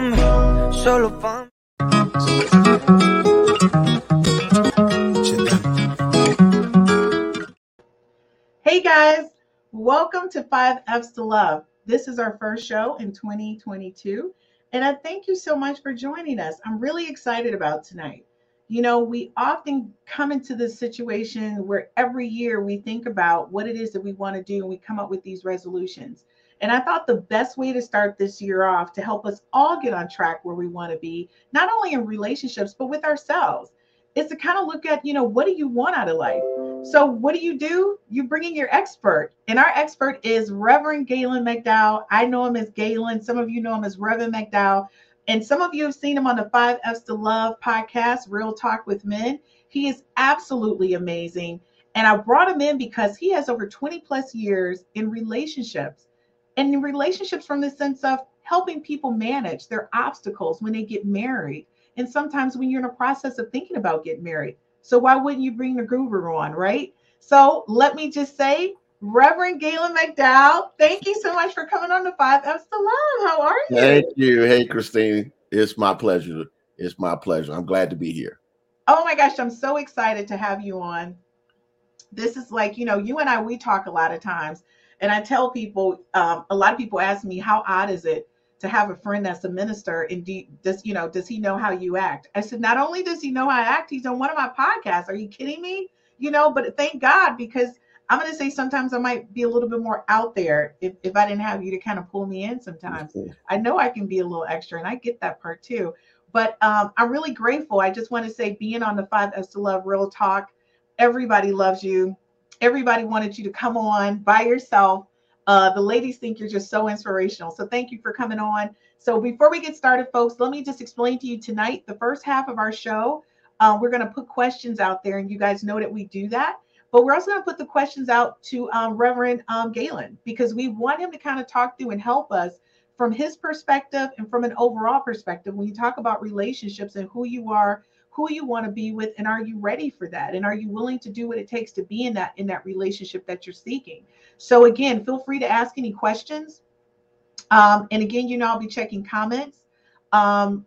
mí, solo pa' mí. Hey guys, welcome to Five F's to Love. This is our first show in 2022, and I thank you so much for joining us. I'm really excited about tonight. You know, we often come into this situation where every year we think about what it is that we want to do and we come up with these resolutions. And I thought the best way to start this year off to help us all get on track where we want to be, not only in relationships, but with ourselves, is to kind of look at, you know, what do you want out of life? So, what do you do? You bring in your expert, and our expert is Reverend Galen McDowell. I know him as Galen. Some of you know him as Reverend McDowell. And some of you have seen him on the Five F's to Love podcast, Real Talk with Men. He is absolutely amazing. And I brought him in because he has over 20 plus years in relationships and in relationships from the sense of helping people manage their obstacles when they get married. And sometimes when you're in a process of thinking about getting married. So why wouldn't you bring the Groover on, right? So let me just say, Reverend Galen McDowell, thank you so much for coming on the Five F's to Love. How are you? Thank you. Hey, Christine. It's my pleasure. It's my pleasure. I'm glad to be here. Oh my gosh, I'm so excited to have you on. This is like, you know, you and I, we talk a lot of times. And I tell people, um, a lot of people ask me, how odd is it to have a friend that's a minister? And do, does, you know, does he know how you act? I said, not only does he know how I act, he's on one of my podcasts. Are you kidding me? You know, but thank God because I'm going to say sometimes I might be a little bit more out there if, if I didn't have you to kind of pull me in sometimes. I know I can be a little extra and I get that part too. But um, I'm really grateful. I just want to say being on the Five F's to Love Real Talk, everybody loves you. Everybody wanted you to come on by yourself. Uh, the ladies think you're just so inspirational. So thank you for coming on. So before we get started, folks, let me just explain to you tonight the first half of our show. Uh, we're going to put questions out there, and you guys know that we do that. But we're also going to put the questions out to um, Reverend um, Galen because we want him to kind of talk through and help us from his perspective and from an overall perspective when you talk about relationships and who you are, who you want to be with, and are you ready for that? And are you willing to do what it takes to be in that in that relationship that you're seeking? So again, feel free to ask any questions. Um, and again, you know, I'll be checking comments. Um,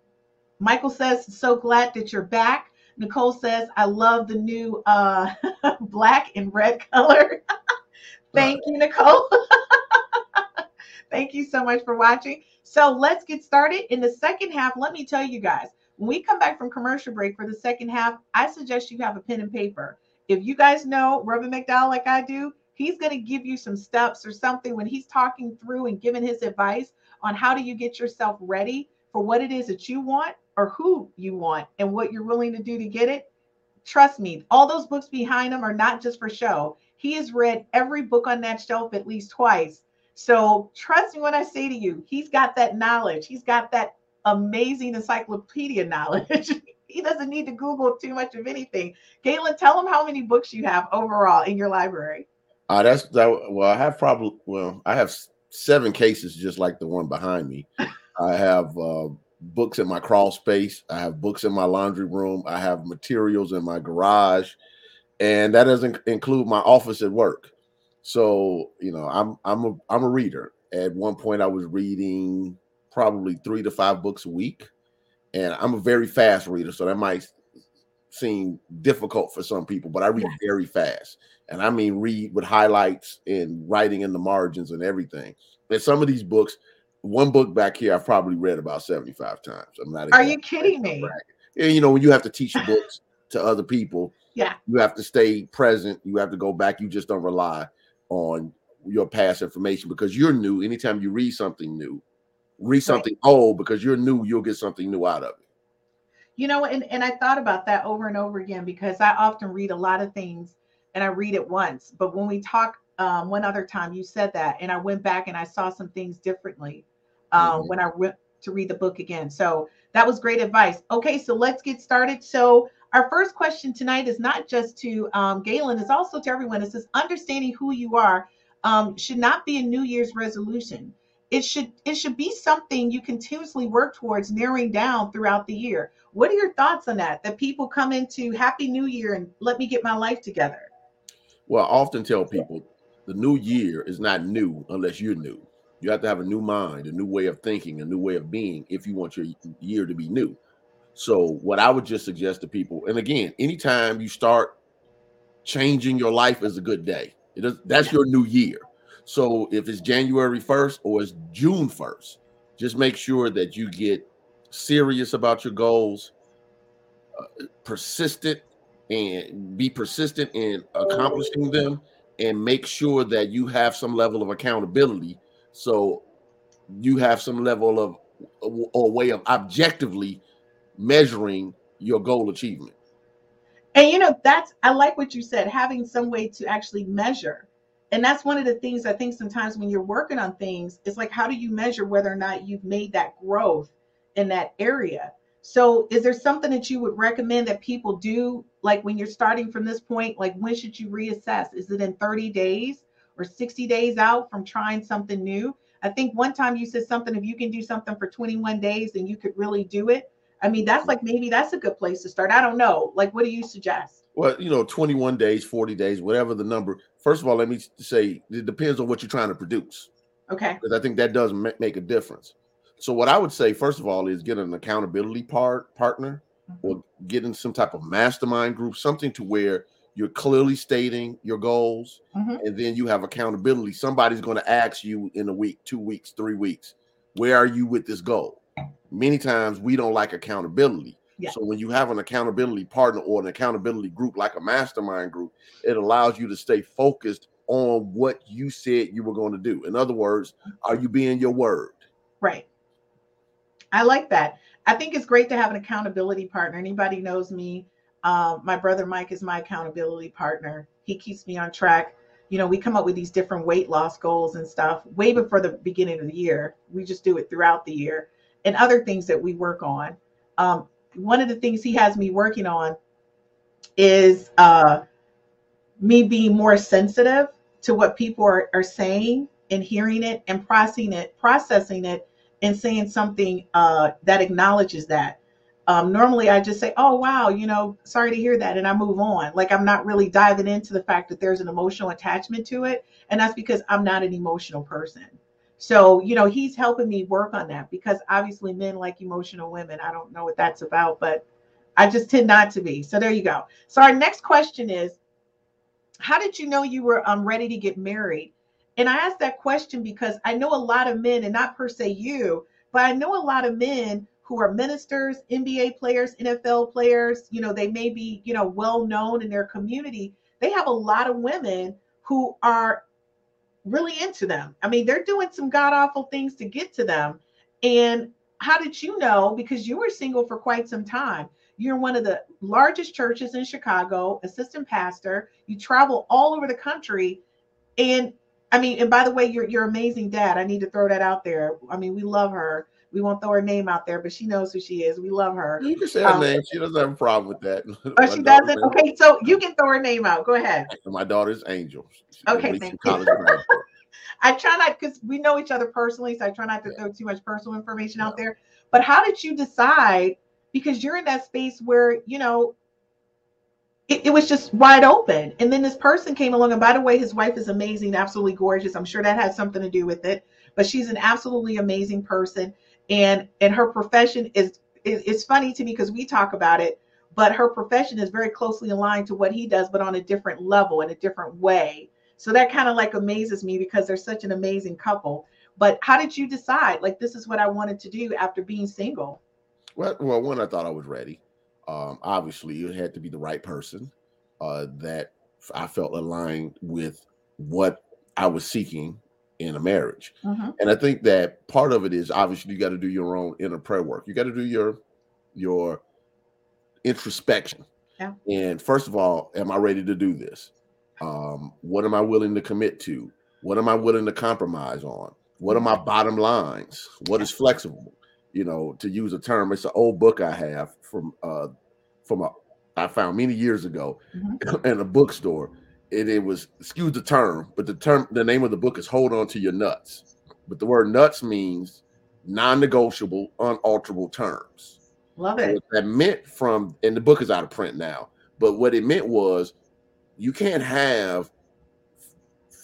Michael says, so glad that you're back. Nicole says, I love the new uh, black and red color. Thank you, Nicole. Thank you so much for watching. So let's get started. In the second half, let me tell you guys, when we come back from commercial break for the second half, I suggest you have a pen and paper. If you guys know Reverend McDowell like I do, he's going to give you some steps or something when he's talking through and giving his advice on how do you get yourself ready for what it is that you want or who you want and what you're willing to do to get it. Trust me, all those books behind him are not just for show. He has read every book on that shelf at least twice. So trust me when I say to you, he's got that knowledge. He's got that amazing encyclopedia knowledge. he doesn't need to Google too much of anything. Galen, tell him how many books you have overall in your library. Uh, that's that. Well, I have probably well, I have seven cases just like the one behind me. I have uh, books in my crawl space. I have books in my laundry room. I have materials in my garage, and that doesn't include my office at work. So you know, I'm I'm a I'm a reader. At one point, I was reading probably three to five books a week, and I'm a very fast reader. So that might seem difficult for some people, but I read very fast, and I mean read with highlights and writing in the margins and everything. And some of these books one book back here I've probably read about 75 times. I'm not Are you kidding me? And you know, when you have to teach books to other people, yeah, you have to stay present, you have to go back, you just don't rely on your past information because you're new. Anytime you read something new, read something right. old because you're new, you'll get something new out of it. You know, and, and I thought about that over and over again because I often read a lot of things and I read it once. But when we talk um, one other time, you said that, and I went back and I saw some things differently um, mm-hmm. when I went to read the book again. So that was great advice. Okay, so let's get started. So our first question tonight is not just to um, Galen, it's also to everyone. It says understanding who you are um, should not be a New Year's resolution. It should it should be something you continuously work towards narrowing down throughout the year. What are your thoughts on that? That people come into Happy New Year and let me get my life together. Well, I often tell people the new year is not new unless you're new. You have to have a new mind, a new way of thinking, a new way of being if you want your year to be new. So, what I would just suggest to people, and again, anytime you start changing your life is a good day. It is that's your new year. So, if it's January 1st or it's June 1st, just make sure that you get serious about your goals, uh, persistent, and be persistent in accomplishing them, and make sure that you have some level of accountability. So, you have some level of or way of objectively measuring your goal achievement. And you know, that's I like what you said, having some way to actually measure. And that's one of the things I think sometimes when you're working on things, it's like how do you measure whether or not you've made that growth in that area? So, is there something that you would recommend that people do like when you're starting from this point, like when should you reassess? Is it in 30 days or 60 days out from trying something new? I think one time you said something if you can do something for 21 days then you could really do it. I mean, that's like maybe that's a good place to start. I don't know. Like, what do you suggest? Well, you know, 21 days, 40 days, whatever the number. First of all, let me say it depends on what you're trying to produce. Okay. Because I think that does make a difference. So, what I would say, first of all, is get an accountability part partner mm-hmm. or getting some type of mastermind group, something to where you're clearly stating your goals mm-hmm. and then you have accountability. Somebody's going to ask you in a week, two weeks, three weeks, where are you with this goal? many times we don't like accountability. Yeah. So when you have an accountability partner or an accountability group like a mastermind group, it allows you to stay focused on what you said you were going to do. In other words, are you being your word? Right. I like that. I think it's great to have an accountability partner. Anybody knows me, uh, my brother Mike is my accountability partner. He keeps me on track. You know, we come up with these different weight loss goals and stuff way before the beginning of the year. We just do it throughout the year and other things that we work on. Um, one of the things he has me working on is uh, me being more sensitive to what people are, are saying and hearing it and processing it, processing it, and saying something uh, that acknowledges that. Um, normally, I just say, "Oh, wow, you know, sorry to hear that," and I move on. Like I'm not really diving into the fact that there's an emotional attachment to it, and that's because I'm not an emotional person. So, you know, he's helping me work on that because obviously men like emotional women. I don't know what that's about, but I just tend not to be. So there you go. So our next question is how did you know you were um, ready to get married? And I asked that question because I know a lot of men, and not per se you, but I know a lot of men who are ministers, NBA players, NFL players, you know, they may be, you know, well known in their community. They have a lot of women who are really into them. I mean, they're doing some god awful things to get to them. And how did you know? Because you were single for quite some time. You're one of the largest churches in Chicago, assistant pastor. You travel all over the country. And I mean, and by the way, you're you're amazing dad. I need to throw that out there. I mean, we love her. We won't throw her name out there, but she knows who she is. We love her. You can say her um, name. She doesn't have a problem with that. Oh, she doesn't? Okay, so you can throw her name out. Go ahead. My daughter's Angel. okay, thank you. I try not because we know each other personally, so I try not to throw too much personal information yeah. out there. But how did you decide? Because you're in that space where you know it, it, was just wide open. And then this person came along, and by the way, his wife is amazing, absolutely gorgeous. I'm sure that has something to do with it. But she's an absolutely amazing person and and her profession is, it's funny to me because we talk about it but her profession is very closely aligned to what he does but on a different level in a different way. So that kind of like amazes me because they're such an amazing couple. But how did you decide like this is what i wanted to do after being single? Well well when i thought i was ready. Um obviously it had to be the right person uh that i felt aligned with what i was seeking in a marriage. Mm-hmm. And I think that part of it is obviously you got to do your own inner prayer work. You got to do your your introspection. Yeah. And first of all, am I ready to do this? Um, what am I willing to commit to? What am I willing to compromise on? What are my mm-hmm. bottom lines? What is flexible? You know, to use a term, it's an old book I have from uh from a I found many years ago mm-hmm. in a bookstore and it was excuse the term, but the term the name of the book is Hold On to Your Nuts. But the word nuts means non-negotiable, unalterable terms. Love it. that meant from and the book is out of print now, but what it meant was you can't have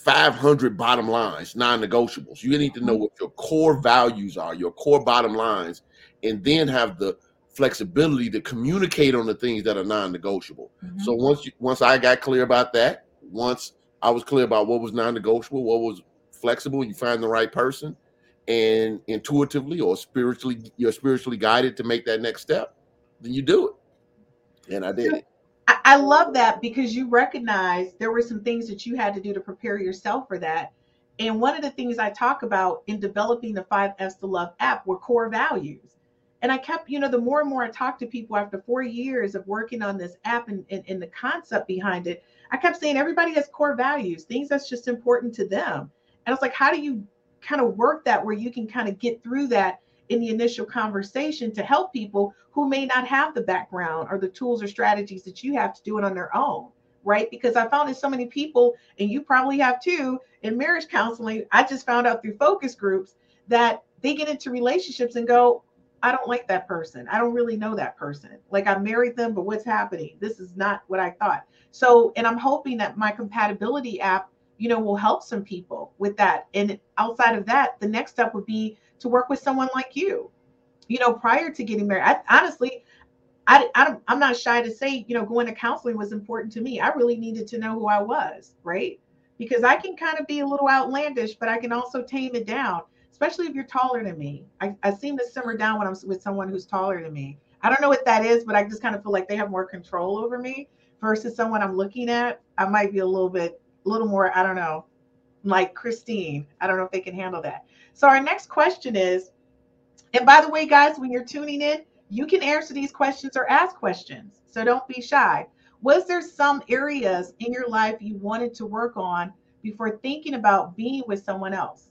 500 bottom lines, non-negotiables. You need to know what your core values are, your core bottom lines, and then have the flexibility to communicate on the things that are non-negotiable. Mhm. So once you, once I got clear about that, once I was clear about what was non-negotiable, what was flexible, you find the right person, and intuitively or spiritually, you're spiritually guided to make that next step, then you do it. And I did it. I, love that because you recognize there were some things that you had to do to prepare yourself for that. And one of the things I talk about in developing the Five F's to Love app were core values. And I kept, you know, the more and more I talked to people after four years of working on this app and, and, and the concept behind it, I kept saying everybody has core values, things that's just important to them. And I was like, how do you kind of work that where you can kind of get through that in the initial conversation to help people who may not have the background or the tools or strategies that you have to do it on their own, right? Because I found that so many people, and you probably have too, in marriage counseling, I just found out through focus groups that they get into relationships and go, I don't like that person. I don't really know that person. Like I married them, but what's happening? This is not what I thought. So, and I'm hoping that my compatibility app, you know, will help some people with that. And outside of that, the next step would be to work with someone like you. You know, prior to getting married, I honestly, I, I I'm not shy to say, you know, going to counseling was important to me. I really needed to know who I was, right? Because I can kind of be a little outlandish, but I can also tame it down, especially if you're taller than me. I, I seem to simmer down when I'm with someone who's taller than me. I don't know what that is, but I just kind of feel like they have more control over me versus someone I'm looking at. I might be a little bit, a little more, I don't know, like Christine. I don't know if they can handle that. So our next question is, and by the way, guys, when you're tuning in, you can answer these questions or ask questions. So don't be shy. Was there some areas in your life you wanted to work on before thinking about being with someone else?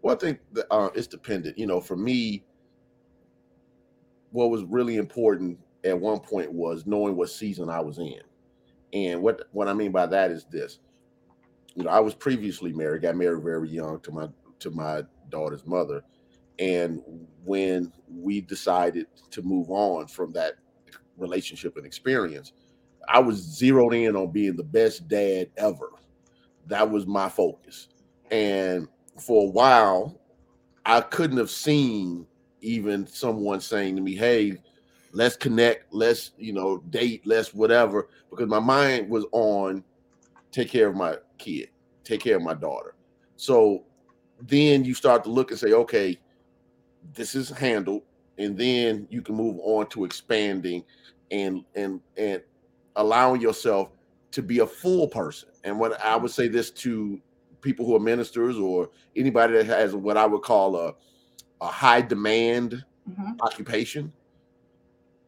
Well, I think that, uh, it's dependent. You know, for me, what was really important at one point was knowing what season I was in. And what what I mean by that is this. You know, I was previously married, got married very young to my to my daughter's mother. And when we decided to move on from that relationship and experience, I was zeroed in on being the best dad ever. That was my focus. And for a while, I couldn't have seen even someone saying to me, Hey, let's connect, let's, you know, date, let's whatever, because my mind was on take care of my kid, take care of my daughter. So then you start to look and say, okay, this is handled, and then you can move on to expanding and and and allowing yourself to be a full person. And what I would say this to people who are ministers or anybody that has what I would call a a high demand Mhm. occupation,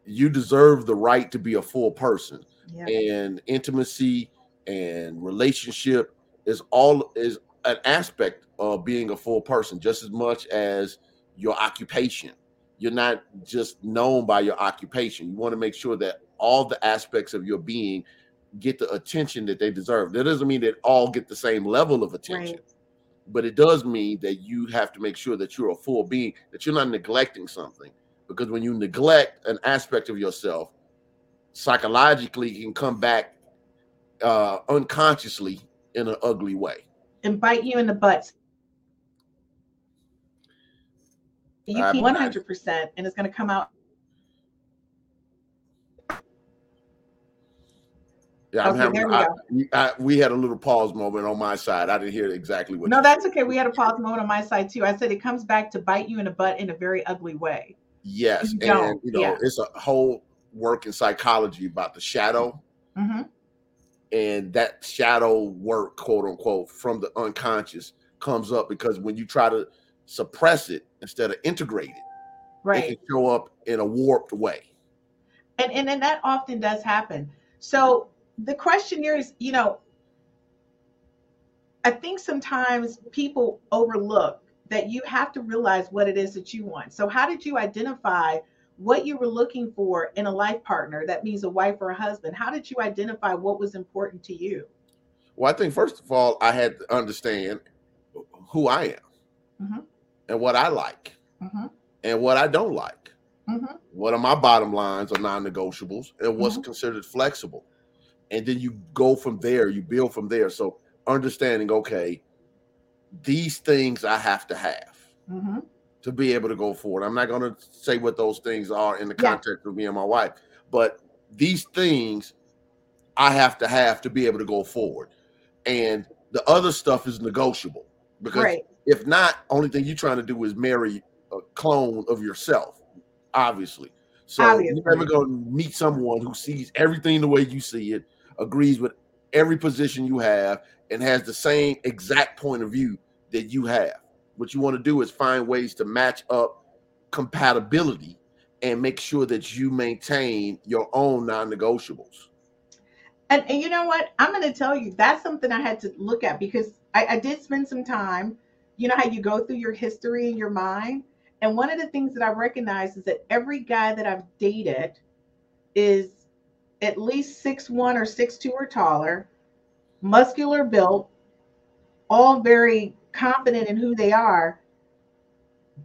you deserve the right to be a full person. Yeah. And intimacy and relationship is all is an aspect of being a full person just as much as your occupation. You're not just known by your occupation. You want to make sure that all the aspects of your being get the attention that they deserve. That doesn't mean that all get the same level of attention Right. but it does mean that you have to make sure that you're a full being, that you're not neglecting something. Because when you neglect an aspect of yourself, psychologically it can come back uh, unconsciously in an ugly way. And bite you in the butt. You I'm- 100%, and it's going to come out. Yeah, I'm Okay, having. we I- we- I- we had a little pause moment on my side. I didn't hear exactly what. No, you- that's okay. We had a pause moment on my side too. I said it comes back to bite you in the butt in a very ugly way. Yes, you and you know, yeah. it's a whole work in psychology about the shadow. hmm and that shadow work, quote unquote, from the unconscious comes up because when you try to suppress it instead of integrate it, Right. it can show up in a warped way. and, and and that often does happen so the question here is you know i think sometimes people overlook that you have to realize what it is that you want so how did you identify what you were looking for in a life partner that means a wife or a husband how did you identify what was important to you Well, I think first of all, I had to understand who I am Mhm. and what I like hmm and what I don't like. hmm What are my bottom lines or non-negotiables and what's considered flexible. And then you go from there, you build from there. So understanding, okay, these things I have to have hmm to be able to go forward. I'm not going to say what those things are in the Yeah. context of me and my wife, but these things I have to have to be able to go forward. And the other stuff is negotiable because Right. if not, only thing you're trying to do is marry a clone of yourself, obviously. So Obviously. you're never going to meet someone who sees everything the way you see it, agrees with every position you have, and has the same exact point of view that you have. What you want to do is find ways to match up compatibility and make sure that you maintain your own non-negotiables. And, and you know what? I'm going to tell you that's something I had to look at because I, I did spend some time. You know how you go through your history in your mind? And one of the things that I recognize is that every guy that I've dated is at least six one or six two or taller, muscular built, all very confident in who they are.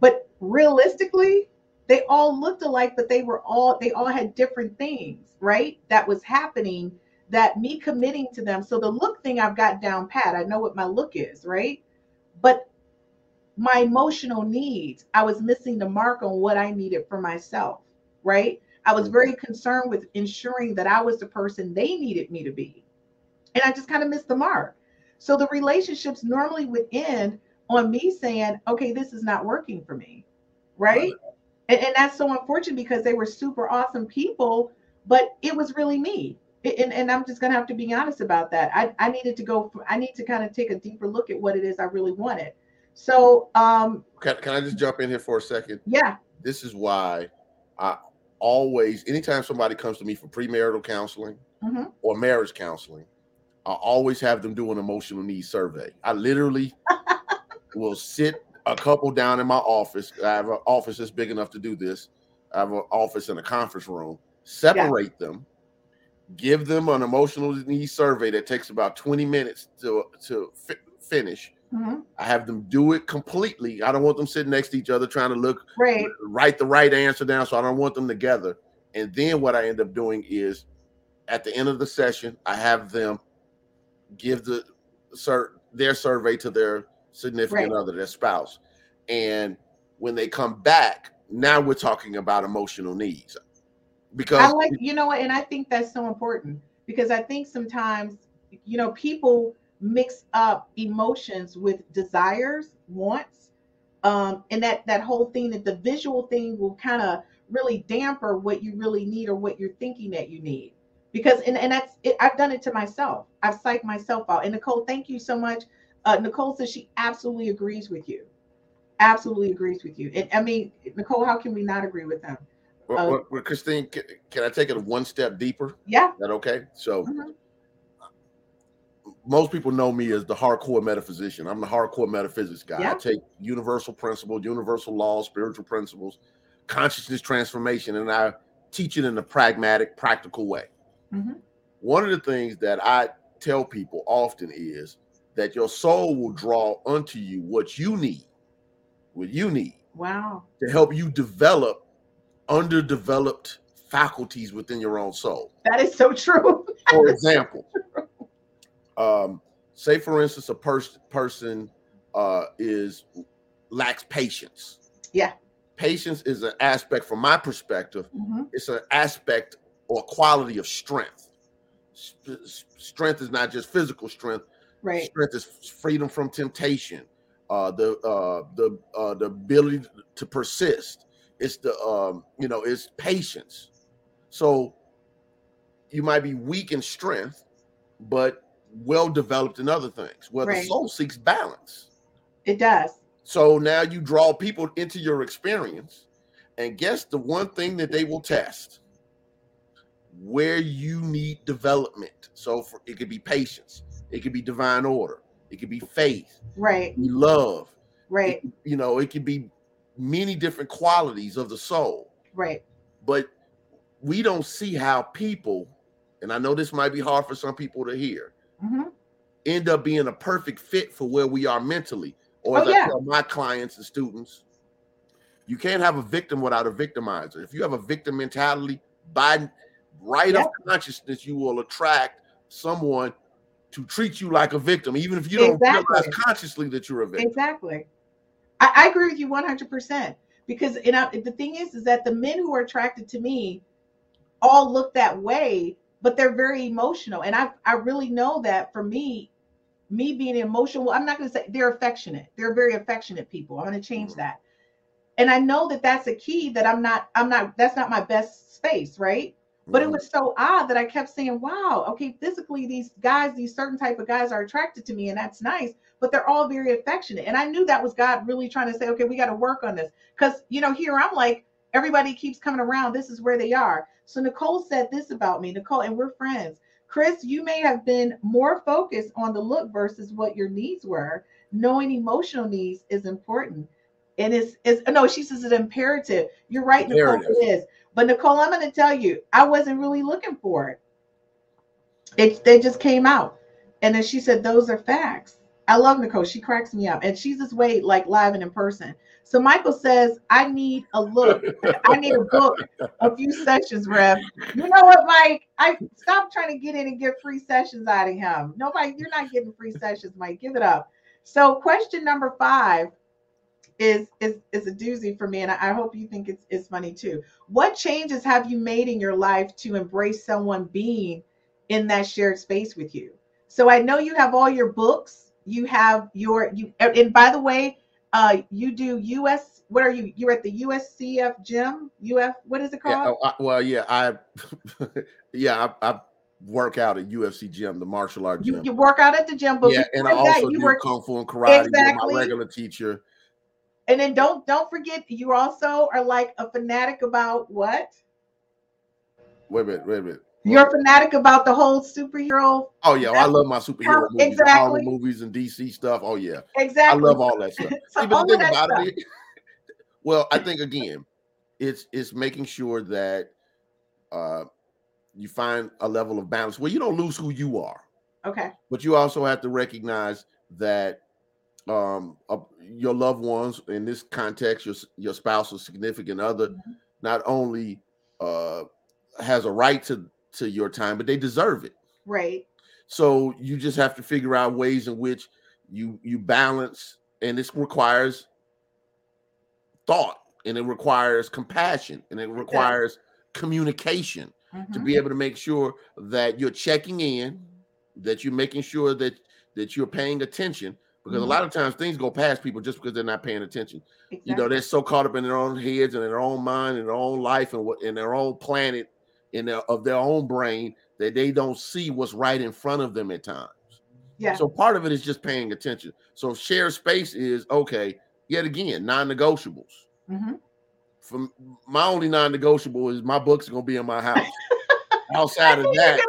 But realistically, they all looked alike, but they were all they all had different things, right? That was happening that me committing to them. So the look thing I've got down pat. I know what my look is, right? But my emotional needs, I was missing the mark on what I needed for myself, right? I was very concerned with ensuring that I was the person they needed me to be. And I just kind of missed the mark. So the relationships normally would end on me saying, okay, this is not working for me, right? And, and that's so unfortunate because they were super awesome people, but it was really me. And, and I'm just gonna have to be honest about that. I, I needed to go. I need to kind of take a deeper look at what it is I really wanted. So um, Can, can I just jump in here for a second? yeah, This is why I always, anytime somebody comes to me for premarital counseling Mhm. or marriage counseling, I always have them do an emotional needs survey. I literally will sit a couple down in my office. I have an office that's big enough to do this. I have an office in a conference room. Separate them, give them an emotional needs survey that takes about 20 minutes to to fi- finish. Mhm. I have them do it completely. I don't want them sitting next to each other trying to look right, write the right answer down. So I don't want them together. And then what I end up doing is at the end of the session, I have them give the sur- their survey to their significant Right. other, their spouse. And when they come back, now we're talking about emotional needs. Because I like you know what, and I think that's so important because I think sometimes you know people mix up emotions with desires, wants, um, and that that whole thing that the visual thing will kind of really damper what you really need or what you're thinking that you need. Because and, and that's it, I've done it to myself. I've psyched myself out. And Nicole, thank you so much. Uh, Nicole says she absolutely agrees with you. Absolutely agrees with you. And I mean, Nicole, how can we not agree with them? well, uh, well, Christine, can, can I take it one step deeper? Yeah. Is that okay? So Mhm. Most people know me as the hardcore metaphysician. I'm the hardcore metaphysics guy. Yeah. I take universal principles, universal laws, spiritual principles, consciousness transformation, and I teach it in a pragmatic, practical way. Mhm. One of the things that I tell people often is that your soul will draw unto you what you need, what you need Wow. to help you develop underdeveloped faculties within your own soul. That is so true. For example, um, say for instance, a person person uh, is lacks patience. Yeah. Patience is an aspect, from my perspective, Mhm. it's an aspect or quality of strength. S- Strength is not just physical strength. Right. Strength is freedom from temptation. Uh, the uh, the uh, the ability to persist. It's the um, you know it's patience. So you might be weak in strength, but well developed in other things. Well, the soul seeks balance. It does. So now you draw people into your experience, and guess the one thing that they will test where you need development. So for, it could be patience, it could be divine order, it could be faith, Right. love. Right. It- you know, it could be many different qualities of the soul. Right. But we don't see how people, and I know this might be hard for some people to hear, Mhm. end up being a perfect fit for where we are mentally. Or Oh, as I tell my clients and students, you can't have a victim without a victimizer. If you have a victim mentality, by right Yeah. of consciousness, you will attract someone to treat you like a victim, even if you don't Exactly. realize consciously that you're a victim. Exactly. I, I agree with you 100%. Because and I, the thing is, is that the men who are attracted to me all look that way, but they're very emotional. And I, I really know that for me, me being emotional, well, I'm not going to say they're affectionate. They're very affectionate people. I'm going to change Mhm. that. And I know that that's a key that I'm not, I'm not, that's not my best space, right? But it Mhm. was so odd that I kept saying, wow, okay, physically, these guys, these certain type of guys are attracted to me, and that's nice, but they're all very affectionate. And I knew that was God really trying to say, okay, we got to work on this. Because, you know, here I'm like, everybody keeps coming around. This is where they are. So Nicole said this about me, Nicole, and we're friends. Chris, you may have been more focused on the look versus what your needs were. Knowing emotional needs is important. And it's, it's no, she says it's imperative. You're right, Nicole, it is. But Nicole, I'm going to tell you, I wasn't really looking for it. It they just came out, and then she said, "Those are facts." I love Nicole. She cracks me up, and she's this way, like live and in person. So Michael says, "I need a look. I need a book, a few sessions, Rev." You know what, Mike? I stop trying to get in and get free sessions out of him. Nobody, you're not getting free sessions, Mike. Give it up. So question number five is is is a doozy for me, and I, hope you think it's it's funny too. What changes have you made in your life to embrace someone being in that shared space with you? So I know you have all your books. You have your you and by the way, uh you do US what are you? You're at the USCF gym? UF what is it Yeah, called? oh, I, well, yeah, I, yeah, I, I work out at UFC gym, the martial art you, gym. you work out at the gym, but yeah, and I that, also you do work kung fu and karate with Exactly. my regular teacher. and then don't don't forget you also are like a fanatic about what? Wait a minute, wait a minute. You're a fanatic about the whole superhero. Oh yeah, I love my superhero movies, Exactly. Marvel movies, and DC stuff. Oh yeah, exactly. I love all that stuff. So but all the of thing that about stuff. it, well, I think again, it's it's making sure that uh you find a level of balance where you don't lose who you are, Okay. but you also have to recognize that um uh, your loved ones in this context, your your spouse or significant other, Mhm. not only uh has a right to to your time, but they deserve it. Right. So you just have to figure out ways in which you you balance, and this requires thought, and it requires compassion, and it requires communication to Mhm. be able to make sure that you're checking in, that you're making sure that that you're paying attention. Because a Mhm. lot of times things go past people just because they're not paying attention. You know, they're so caught up in their own heads and in their own mind and their own life and what in their own planet in their of their own brain that they don't see what's right in front of them at times. Yeah. So part of it is just paying attention. So shared space is okay, yet again, non-negotiables. Mhm. From my only non-negotiable is my books are gonna be in my house. Outside of that,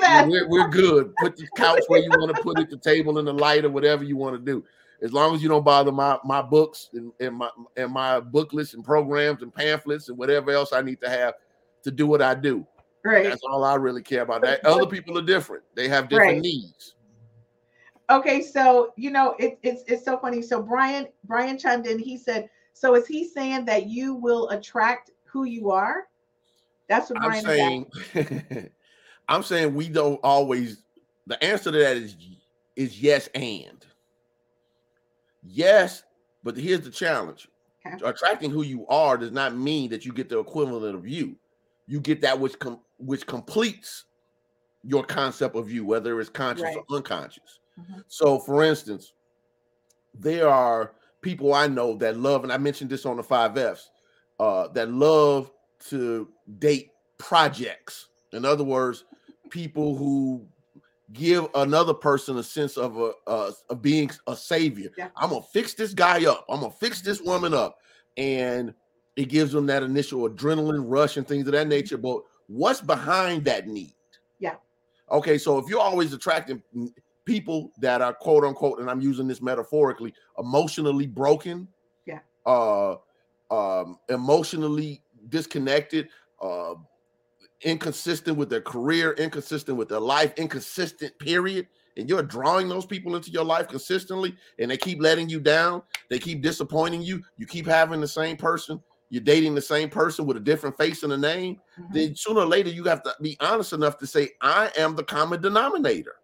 that. we're, we're good. Put the couch where you want to put it, the table and the light, or whatever you want to do. As long as you don't bother my my books and, and my and my booklets and programs and pamphlets and whatever else I need to have to do what I do. Right. That's all I really care about. That other people are different. They have different Right. needs. Okay, so you know it, it's it's so funny. So Brian Brian chimed in. He said, "So is he saying that you will attract who you are?" That's what I'm Brian is saying, I'm saying we don't always. The answer to that is is yes and yes, but here's the challenge: Okay. attracting who you are does not mean that you get the equivalent of you. You get that which com- which completes your concept of you, whether it's conscious Right. or unconscious. Mhm. So, for instance, there are people I know that love, and I mentioned this on the five Fs, uh, that love to date projects. In other words, people who give another person a sense of a uh, of being a savior. Yeah. I'm gonna fix this guy up. I'm gonna fix this woman up, and it gives them that initial adrenaline rush and things of that nature. But what's behind that need? Yeah. Okay, so if you're always attracting people that are quote unquote, and I'm using this metaphorically, emotionally broken, Yeah. uh, um, emotionally disconnected, uh, inconsistent with their career, inconsistent with their life, inconsistent, period. And you're drawing those people into your life consistently, and they keep letting you down, they keep disappointing you, you keep having the same person, you're dating the same person with a different face and a name, Mhm. then sooner or later you have to be honest enough to say, I am the common denominator.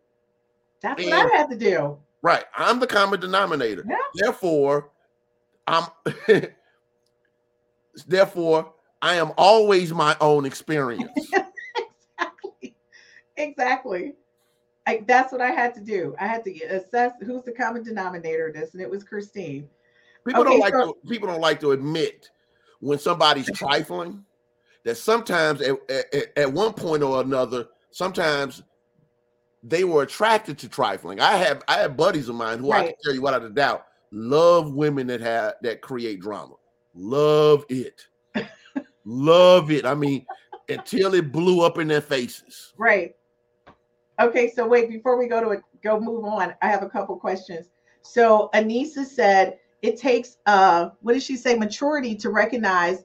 That's and, what I had to do. Right. I'm the common denominator. Yeah. Therefore, I'm therefore I am always my own experience. exactly. Exactly. I, that's what I had to do. I had to assess who's the common denominator of this, and it was Christine. People okay, don't like so, to, people don't like to admit when somebody's trifling that sometimes at, at, at, one point or another, sometimes they were attracted to trifling. I have I have buddies of mine who right. I can tell you without a doubt love women that have that create drama. Love it. love it. I mean, until it blew up in their faces. Right. Okay, so wait, before we go to it, go move on, I have a couple questions. So Anissa said it takes uh what did she say? Maturity to recognize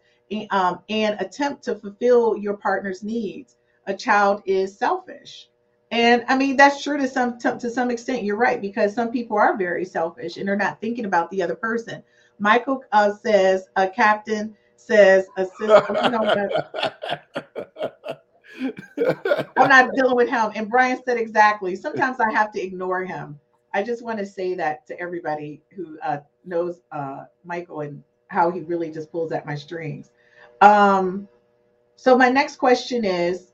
um, and attempt to fulfill your partner's needs. A child is selfish. And i mean that's true to some to, to some extent. You're right because some people are very selfish and they're not thinking about the other person. Michael uh, says a captain says a sister you know, i'm not dealing with him. And brian said exactly. Sometimes i have to ignore him. I just want to say that to everybody who uh, knows uh, Michael and how he really just pulls at my strings. Um, so my next question is,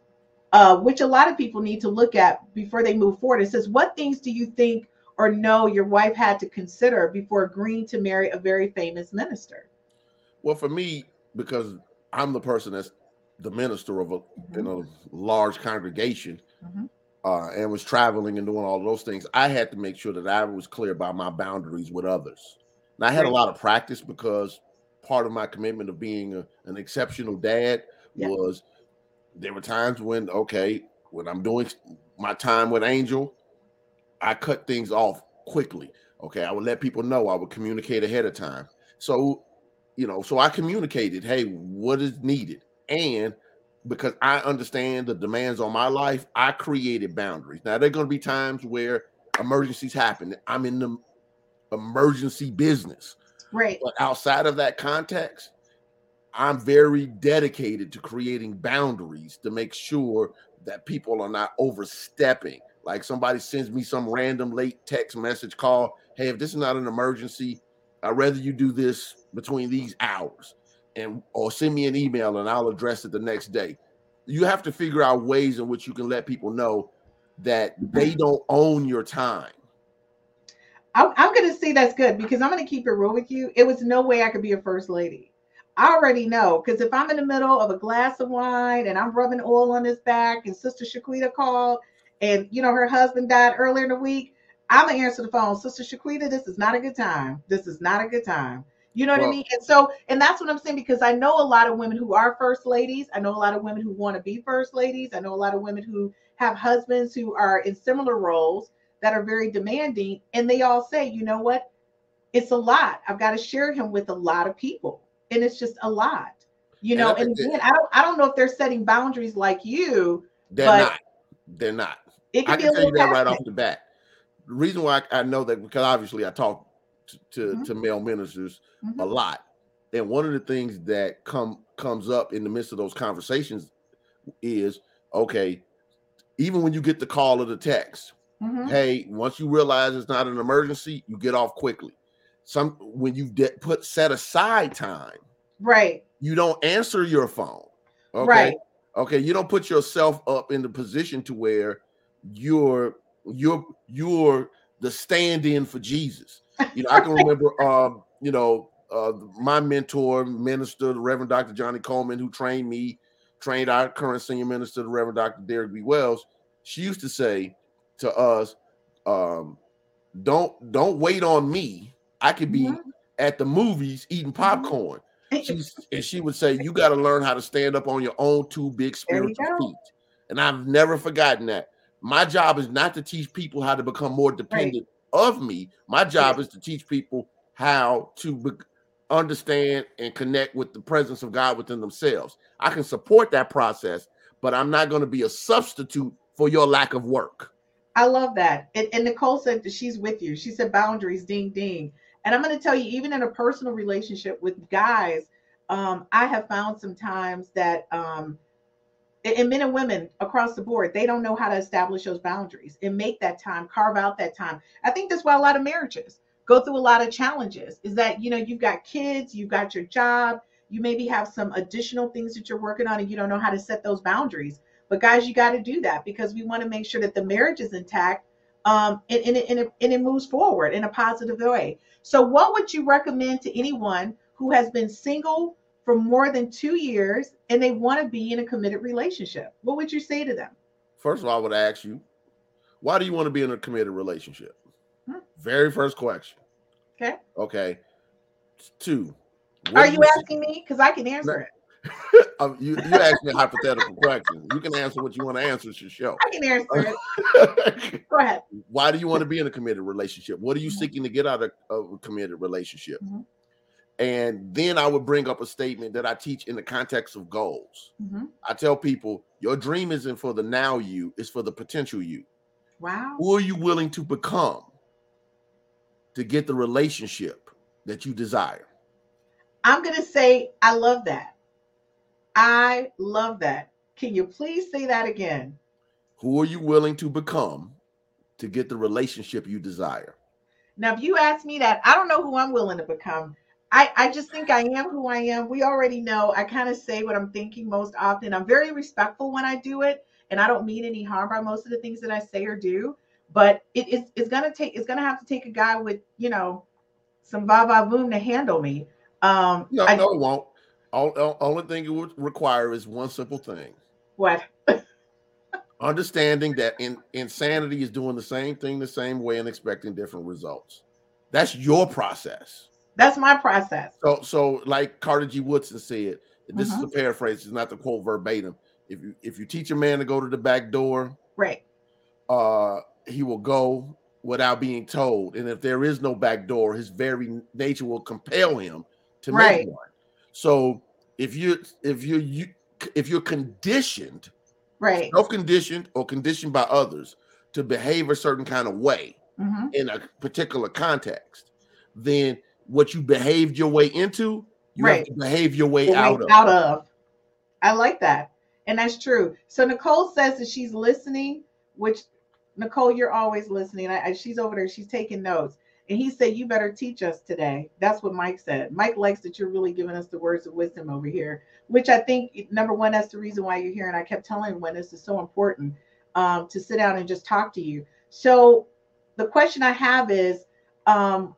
uh, which a lot of people need to look at before they move forward. It says, what things do you think or know your wife had to consider before agreeing to marry a very famous minister? Well, for me, because I'm the person that's the minister of a mm-hmm. in a large congregation, mm-hmm uh, and was traveling and doing all those things, I had to make sure that I was clear about my boundaries with others. And I had a lot of practice because part of my commitment of being a, an exceptional dad yeah. was there were times when, okay, when I'm doing my time with Angel, I cut things off quickly. Okay, I would let people know, I would communicate ahead of time. So, you know, so I communicated, hey, what is needed? And because I understand the demands on my life, I created boundaries. Now there are going to be times where emergencies happen. I'm in the emergency business. Right. But outside of that context, I'm very dedicated to creating boundaries to make sure that people are not overstepping. Like somebody sends me some random late text message call, hey, if this is not an emergency, I'd rather you do this between these hours and or send me an email and I'll address it the next day. You have to figure out ways in which you can let people know that they don't own your time. I'm, I'm going to say that's good because I'm going to keep it real with you. It was no way I could be a first lady. I already know because if I'm in the middle of a glass of wine and I'm rubbing oil on his back and Sister Shaquita called and you know her husband died earlier in the week, I'm gonna answer the phone. Sister Shaquita, this is not a good time. This is not a good time. You know what well, I mean? And so, and that's what I'm saying because I know a lot of women who are first ladies. I know a lot of women who want to be first ladies. I know a lot of women who have husbands who are in similar roles that are very demanding. And they all say, you know what? It's a lot. I've got to share him with a lot of people. And it's just a lot. You know, and, again, I don't I don't know if they're setting boundaries like you. They're not. They're not. It can I can tell you that right off the bat. The reason why I, I know that because obviously I talk to, to, mm-hmm. to male ministers mm-hmm. a lot. And one of the things that come comes up in the midst of those conversations is okay, even when you get the call or the text, mm-hmm. hey, once you realize it's not an emergency, you get off quickly. Some when you de- put set aside time, right? You don't answer your phone, okay? Right. Okay, you don't put yourself up in the position to where you're you're you're the stand-in for Jesus. You know, I can remember, um, you know, uh, my mentor, minister, the Reverend Dr. Johnnie Colemon, who trained me, trained our current senior minister, the Reverend Dr. Derrick B. Wells. She used to say to us, um, "Don't don't wait on me. I could be mm-hmm. at the movies eating mm-hmm. popcorn." She's, and she would say, "You got to learn how to stand up on your own two big spiritual feet." And I've never forgotten that. My job is not to teach people how to become more dependent of me. My job is to teach people how to be- understand and connect with the presence of God within themselves. I can support that process, but I'm not going to be a substitute for your lack of work. I love that. And, and Nicole said that she's with you. She said boundaries, ding, ding. And I'm going to tell you, even in a personal relationship with guys, um, I have found sometimes that um, and men and women across the board, they don't know how to establish those boundaries and make that time, carve out that time. I think that's why a lot of marriages go through a lot of challenges is that, you know, you've got kids, you've got your job, you maybe have some additional things that you're working on and you don't know how to set those boundaries. But guys, you got to do that because we want to make sure that the marriage is intact um, and, and, it, and, it, and it moves forward in a positive way. So, what would you recommend to anyone who has been single for more than two years and they want to be in a committed relationship? What would you say to them? First of all, I would ask you, why do you want to be in a committed relationship? Hmm. Very first question. Okay. Okay. Two. Are you, you asking me? Because I can answer it. um, you you ask me a hypothetical question. You can answer what you want to answer. It's your show. I can answer it. Go ahead. Why do you want to be in a committed relationship? What are you mm-hmm. seeking to get out of, of a committed relationship? Mm-hmm. And then I would bring up a statement that I teach in the context of goals. Mm-hmm. I tell people your dream isn't for the now you, it's for the potential you. Wow. Who are you willing to become to get the relationship that you desire? I'm going to say, I love that. I love that. Can you please say that again? Who are you willing to become to get the relationship you desire? Now, if you ask me that, I don't know who I'm willing to become. I, I just think I am who I am. We already know. I kind of say what I'm thinking most often. I'm very respectful when I do it, and I don't mean any harm by most of the things that I say or do. But it is it's gonna take it's gonna have to take a guy with you know some va va boom to handle me. Um, no, I, no, it won't. All, all, only thing it would require is one simple thing. What? Understanding that in, insanity is doing the same thing the same way and expecting different results. That's your process. That's my process. So, so like Carter G. Woodson said, this uh-huh. is a paraphrase, it's not the quote verbatim. If you if you teach a man to go to the back door, right, uh, he will go without being told. And if there is no back door, his very nature will compel him to right. make one. So if you if you you if you're conditioned, right, self-conditioned or conditioned by others to behave a certain kind of way mm-hmm. in a particular context, then what you behaved your way into, you right. have to behave your way, out, of. out of. I like that. And that's true. So Nicole says that she's listening, which Nicole, you're always listening. I, I, she's over there, she's taking notes. And he said, You better teach us today. That's what Mike said. Mike likes that you're really giving us the words of wisdom over here, which I think, number one, that's the reason why you're here. And I kept telling him when this is so important um, to sit down and just talk to you. So, the question I have is um,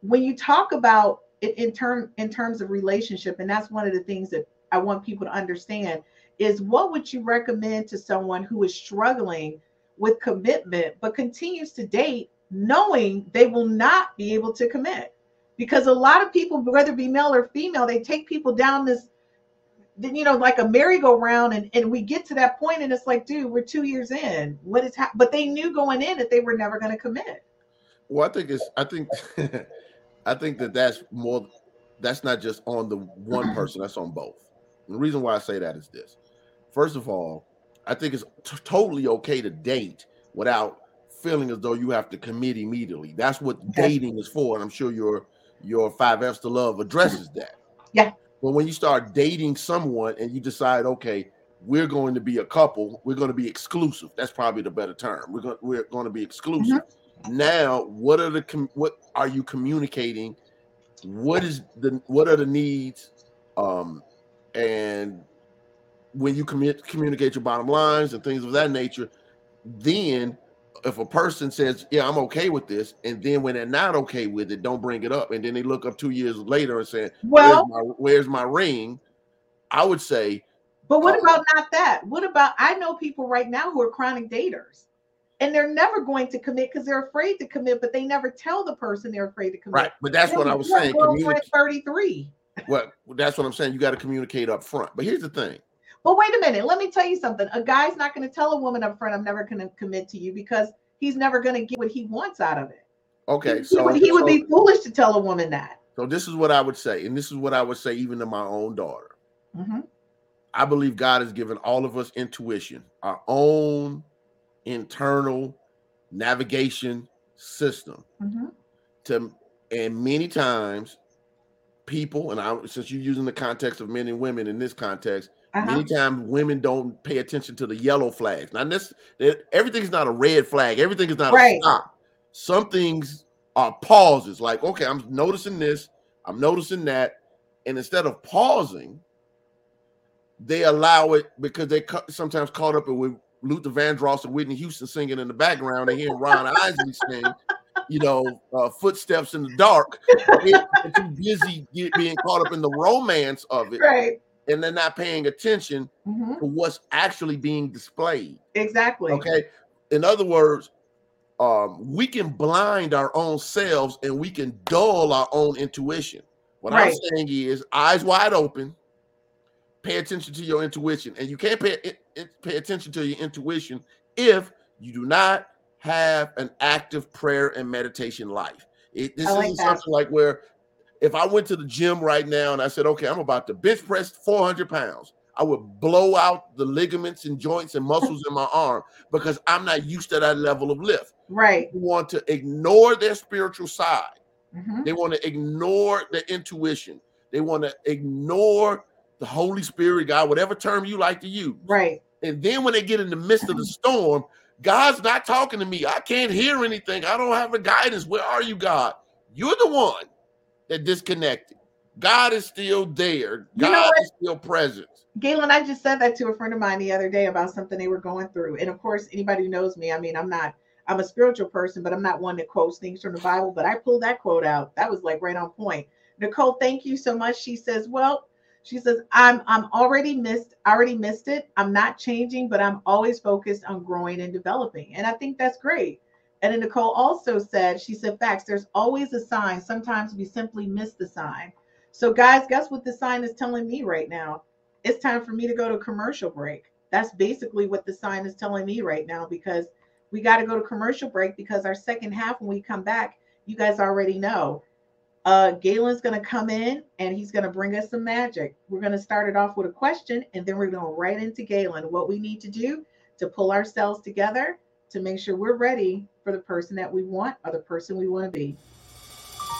when you talk about it in, term, in terms of relationship, and that's one of the things that I want people to understand is what would you recommend to someone who is struggling with commitment but continues to date knowing they will not be able to commit. Because a lot of people, whether it be male or female, they take people down this, you know, like a merry-go-round, and, and we get to that point, and it's like, dude, we're two years in. What is happening? But they knew going in that they were never going to commit. Well, I think it's, I think, I think that that's more, that's not just on the one person, that's on both. And the reason why I say that is this. First of all, I think it's t- totally okay to date without feeling as though you have to commit immediately. That's what dating is for, and I'm sure your your five F's to love addresses that. Yeah. But when you start dating someone and you decide, okay, we're going to be a couple, we're going to be exclusive. That's probably the better term. We're going we're going to be exclusive. Mm-hmm. Now, what are the what are you communicating? What is the what are the needs? Um, and when you commit communicate your bottom lines and things of that nature, then if a person says, "Yeah, I'm okay with this," and then when they're not okay with it, don't bring it up, and then they look up two years later and say, "Well, where's my, where's my ring?" I would say, but what uh, about not that? What about I know people right now who are chronic daters, and they're never going to commit because they're afraid to commit, but they never tell the person they're afraid to commit. Right, but that's what I was saying. Communi- Thirty-three. Well, that's what I'm saying. You got to communicate up front. But here's the thing: but wait a minute, let me tell you something. A guy's not going to tell a woman up front, I'm never going to commit to you because he's never going to get what he wants out of it. Okay, he, so he would, he would be foolish to tell a woman that. So this is what I would say, and this is what I would say even to my own daughter. Mm-hmm. I believe God has given all of us intuition, our own internal navigation system. Mm-hmm. To and many times, people, and I since you're using the context of men and women in this context, Uh-huh. Many times women don't pay attention to the yellow flags. Now this everything's not a red flag. Everything is not right. a stop. Some things are pauses. Like, okay, I'm noticing this, I'm noticing that, and instead of pausing, they allow it because they sometimes caught up with Luther Vandross and Whitney Houston singing in the background. They hear Ron Isley sing, you know, uh, footsteps in the dark. They're too busy get, being caught up in the romance of it. Right and they're not paying attention mm-hmm. to what's actually being displayed. Exactly. Okay. In other words, um, we can blind our own selves and we can dull our own intuition. What right. I'm saying is, eyes wide open, pay attention to your intuition, and you can't pay pay attention to your intuition if you do not have an active prayer and meditation life. It, this like isn't that. something like where if I went to the gym right now and I said, okay, I'm about to bench press 400 pounds, I would blow out the ligaments and joints and muscles in my arm because I'm not used to that level of lift. Right. They want to ignore their spiritual side. Mm-hmm. They want to ignore the intuition. They want to ignore the Holy Spirit, God, whatever term you like to use. Right. And then when they get in the midst of the storm, God's not talking to me. I can't hear anything. I don't have a guidance. Where are you, God? You're the one that disconnected. God is still there. God is still present. Galen, I just said that to a friend of mine the other day about something they were going through. And of course, anybody who knows me, I mean, I'm not, I'm a spiritual person, but I'm not one that quotes things from the Bible. But I pulled that quote out. That was like right on point. Nicole, thank you so much. She says, Well, she says, I'm I'm already missed, already missed it. I'm not changing, but I'm always focused on growing and developing. And I think that's great. And then Nicole also said, she said, facts, there's always a sign. Sometimes we simply miss the sign. So, guys, guess what the sign is telling me right now? It's time for me to go to commercial break. That's basically what the sign is telling me right now because we got to go to commercial break because our second half, when we come back, you guys already know. Uh, Galen's going to come in and he's going to bring us some magic. We're going to start it off with a question and then we're going right into Galen. What we need to do to pull ourselves together to make sure we're ready for the person that we want or the person we want to be.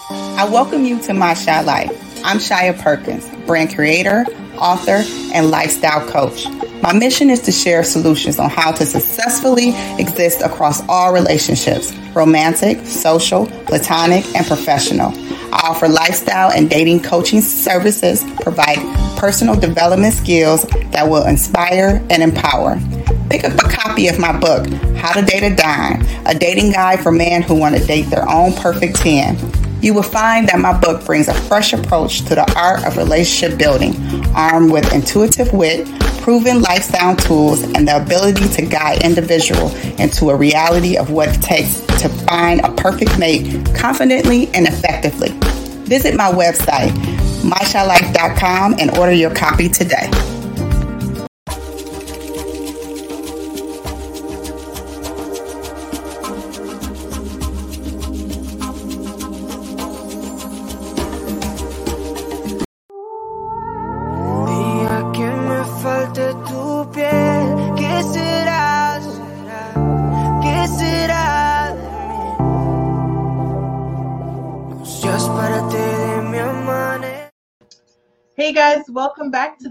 I welcome you to My Shy Life. I'm Shia Perkins, brand creator, author, and lifestyle coach. My mission is to share solutions on how to successfully exist across all relationships romantic, social, platonic, and professional. I offer lifestyle and dating coaching services, provide personal development skills that will inspire and empower. Pick up a copy of my book, How to Date a Dime, a dating guide for men who want to date their own perfect 10. You will find that my book brings a fresh approach to the art of relationship building, armed with intuitive wit, proven lifestyle tools, and the ability to guide individual into a reality of what it takes to find a perfect mate confidently and effectively. Visit my website, myshylife.com, and order your copy today.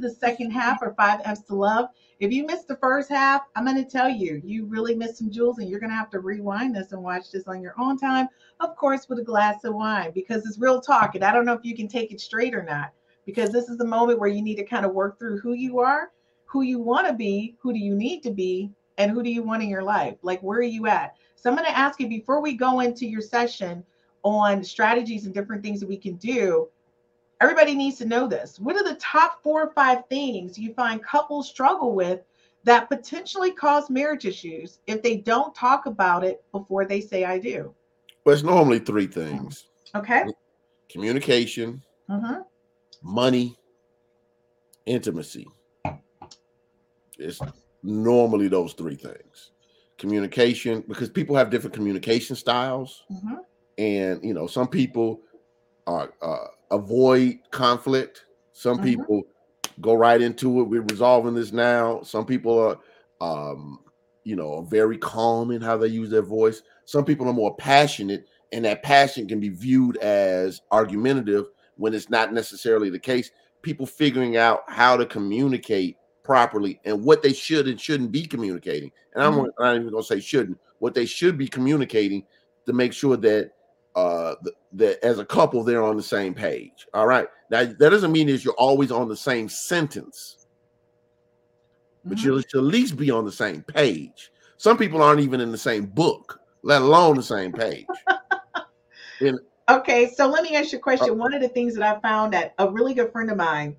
The second half or Five F's to Love. If you missed the first half, I'm going to tell you, you really missed some jewels and you're going to have to rewind this and watch this on your own time, of course, with a glass of wine because it's real talk. And I don't know if you can take it straight or not because this is the moment where you need to kind of work through who you are, who you want to be, who do you need to be, and who do you want in your life? Like, where are you at? So I'm going to ask you before we go into your session on strategies and different things that we can do Everybody needs to know this. What are the top four or five things you find couples struggle with that potentially cause marriage issues if they don't talk about it before they say I do? Well, it's normally three things. Okay. Communication, uh-huh. money, intimacy. It's normally those three things. Communication, because people have different communication styles. Uh-huh. And, you know, some people are uh, avoid conflict. Some mm-hmm. people go right into it. We're resolving this now. Some people are, um, you know, very calm in how they use their voice. Some people are more passionate, and that passion can be viewed as argumentative when it's not necessarily the case. People figuring out how to communicate properly and what they should and shouldn't be communicating. And I'm Mhm. not even gonna say shouldn't, what they should be communicating to make sure that uh that as a couple they're on the same page. All right. Now that doesn't mean that you're always on the same sentence, but Mhm. you should at least be on the same page. Some people aren't even in the same book, let alone the same page. Okay, so let me ask you a question. Oh. One of the things that I found that a really good friend of mine,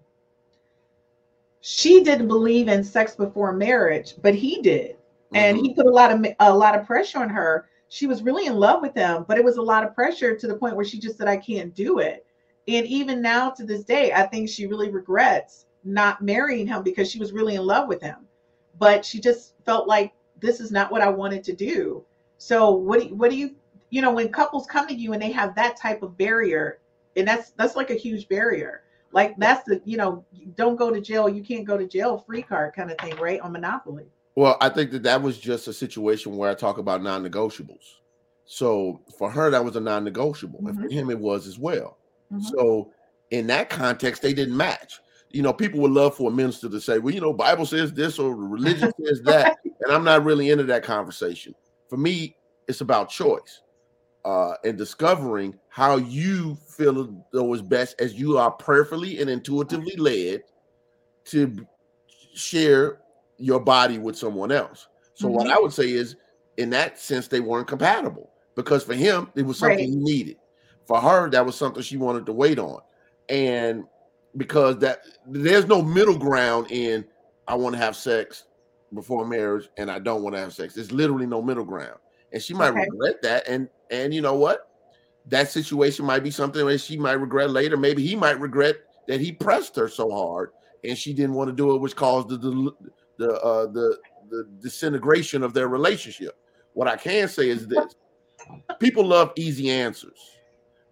she didn't believe in sex before marriage, but he did, and Mhm. he put a lot of a lot of pressure on her. She was really in love with him, but it was a lot of pressure to the point where she just said, "I can't do it." And even now, to this day, I think she really regrets not marrying him because she was really in love with him, but she just felt like this is not what I wanted to do. So, what do you, what do you you know when couples come to you and they have that type of barrier and that's that's like a huge barrier like that's the you know don't go to jail you can't go to jail free card kind of thing right on monopoly Well, I think that that was just a situation where I talk about non-negotiables. So for her, that was a non-negotiable, and for him, it was as well. Mhm. So in that context, they didn't match. You know, people would love for a minister to say, "Well, you know, Bible says this or religion says that," and I'm not really into that conversation. For me, it's about choice uh, and discovering how you feel though is best as you are prayerfully and intuitively led to share your body with someone else. So what Mhm. I would say is, in that sense, they weren't compatible because for him it was something Right. he needed. For her, that was something she wanted to wait on, and because that there's no middle ground in I want to have sex before marriage and I don't want to have sex. There's literally no middle ground, and she might Okay. regret that. And and you know what? That situation might be something that she might regret later. Maybe he might regret that he pressed her so hard and she didn't want to do it, which caused the the the uh, the, the disintegration of their relationship. What I can say is this: people love easy answers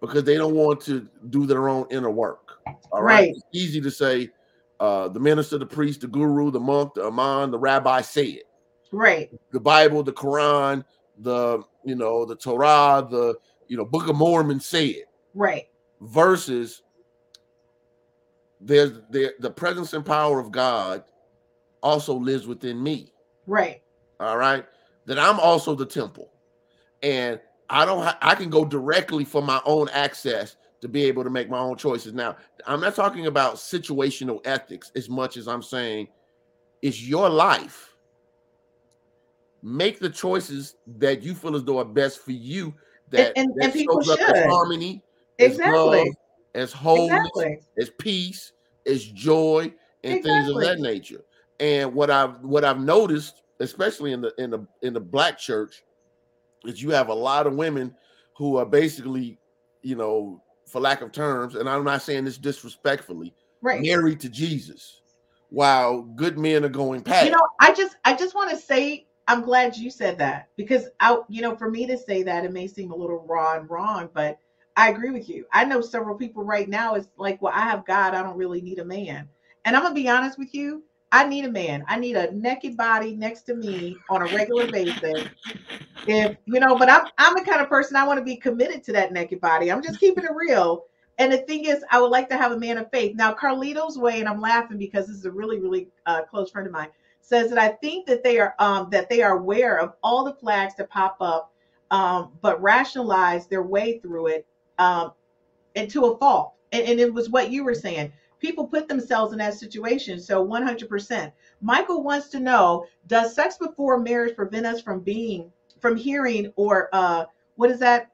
because they don't want to do their own inner work. All right, Right. it's easy to say uh, the minister, the priest, the guru, the monk, the imam, the rabbi say it. right The Bible, the Quran, the you know the Torah, the you know Book of Mormon say it right versus there's the the presence and power of God also lives within me. right All right, that I'm also the temple, and I don't. Ha- I can go directly for my own access to be able to make my own choices. Now, I'm not talking about situational ethics as much as I'm saying it's your life. Make the choices that you feel as though are best for you. That, and- that and people shows up as should. harmony, as love, exactly as wholeness, exactly as peace, as joy, and things of that nature. And what I've what I've noticed, especially in the in the in the black church, is you have a lot of women who are basically, you know, for lack of terms, and I'm not saying this disrespectfully, right married to Jesus, while good men are going past. you know i just i just want to say i'm glad you said that because i you know for me to say that it may seem a little raw and wrong but i agree with you i know several people right now it's like well i have god i don't really need a man and i'm gonna be honest with you i need a man. I need a naked body next to me on a regular basis. If you know but i'm i'm the kind of person i want to be committed to that naked body. I'm just keeping it real. And the thing is i would like to have a man of faith. Now carlito's way and i'm laughing because this is a really really uh, close friend of mine says that I think that they are um, that they are aware of all the flags that pop up, um, but rationalize their way through it um, into a fault. And, and it was what you were saying. People put themselves in that situation. So 100%. Michael wants to know: Does sex before marriage prevent us from being, from hearing, or uh, what is that?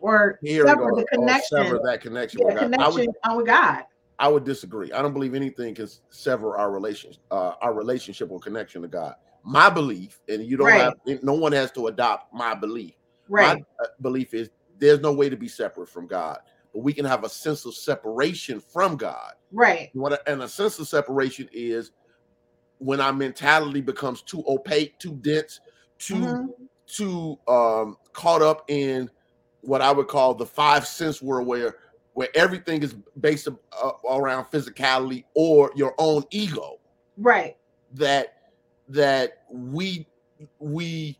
Or Hearing sever or- the or connection, sever that connection. yeah, with God. I would connection with God. I would disagree. I don't believe anything can sever our relations, uh, our relationship or connection to God. My belief, and you don't Right. have, no one has to adopt my belief. Right. My uh, belief is there's no way to be separate from God, but we can have a sense of separation from God. right. What, and a sense of separation is when our mentality becomes too opaque, too dense, too Mhm. too um caught up in what I would call the five sense world where where everything is based uh, around physicality or your own ego Right. that that we we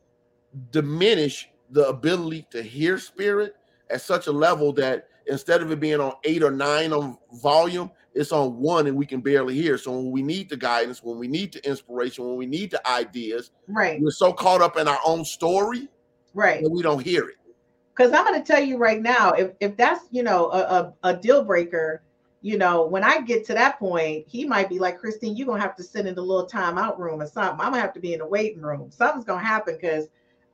diminish the ability to hear spirit at such a level that instead of it being on eight or nine on volume it's on one and we can barely hear. So when we need the guidance, when we need the inspiration, when we need the ideas, right, we're so caught up in our own story right. that we don't hear it. Because I'm going to tell you right now, if if that's you know a, a, a deal breaker, you know, when I get to that point, he might be like, Christine, you're gonna have to sit in the little timeout room or something. I'm gonna have to be in the waiting room. Something's gonna happen because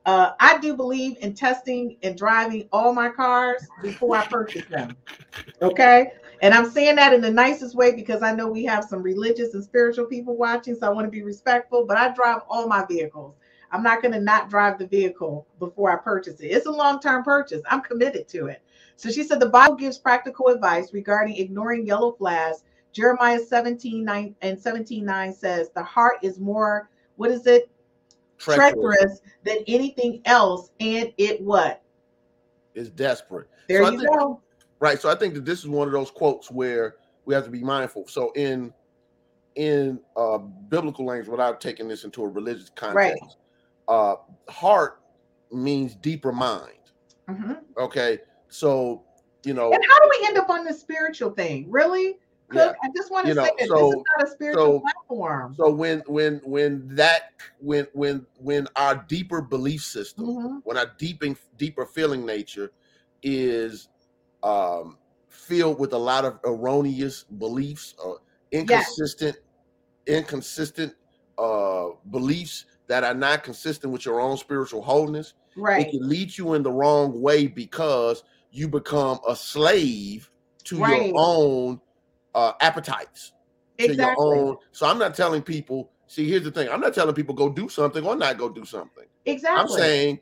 uh, I do believe in testing and driving all my cars before I purchase them. Okay. And I'm saying that in the nicest way because I know we have some religious and spiritual people watching. So I want to be respectful, but I drive all my vehicles. I'm not going to not drive the vehicle before I purchase it. It's a long term purchase. I'm committed to it. So she said the Bible gives practical advice regarding ignoring yellow flags. Jeremiah 17 9 and 17 9 says, The heart is more, what is it? Treacherous treacherous than anything else, and it what? is desperate. There So you think- go. Right. So I think that this is one of those quotes where we have to be mindful. So in in uh biblical language, without taking this into a religious context, uh heart means deeper mind. Mhm. Okay. So you know, And how do we end up on the spiritual thing? Really? Cook, I just want to You know, say that so- this is not a spiritual so- platform. so when when when that when when when our deeper belief system Mhm. when our deeping deeper feeling nature is um filled with a lot of erroneous beliefs or inconsistent inconsistent uh beliefs that are not consistent with your own spiritual wholeness right it can lead you in the wrong way because you become a slave to Right. your own uh appetites to your own so i'm not telling people see here's the thing i'm not telling people go do something or not go do something Exactly. I'm saying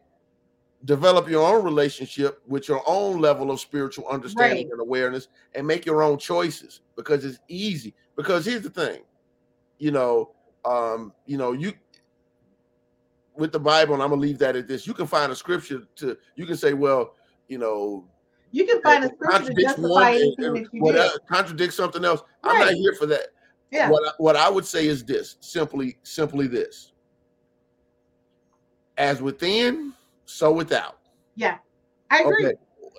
develop your own relationship with your own level of spiritual understanding Right. and awareness and make your own choices because it's easy. Because here's the thing, you know, um, you know, you with the Bible, and I'm gonna leave that at this. You can find a scripture to you can say, well, you know, you can find a scripture to justify anything that you what did. else- contradicts something else. I'm not here for that. Yeah. What I, what I would say is this: simply, simply this. As within, so without. Yeah. I agree. Okay.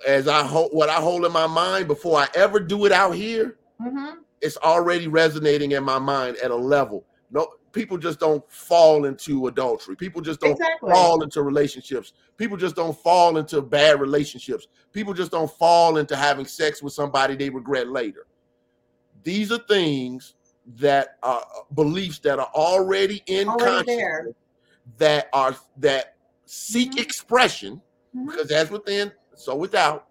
As I hold what I hold in my mind before I ever do it out here, hmm it's already resonating in my mind at a level. No, people just don't fall into adultery. People just don't Exactly. fall into relationships. People just don't fall into bad relationships. People just don't fall into having sex with somebody they regret later. These are things that are beliefs that are already in consciousness that are that seek Mhm. expression Mhm. because as within, so without.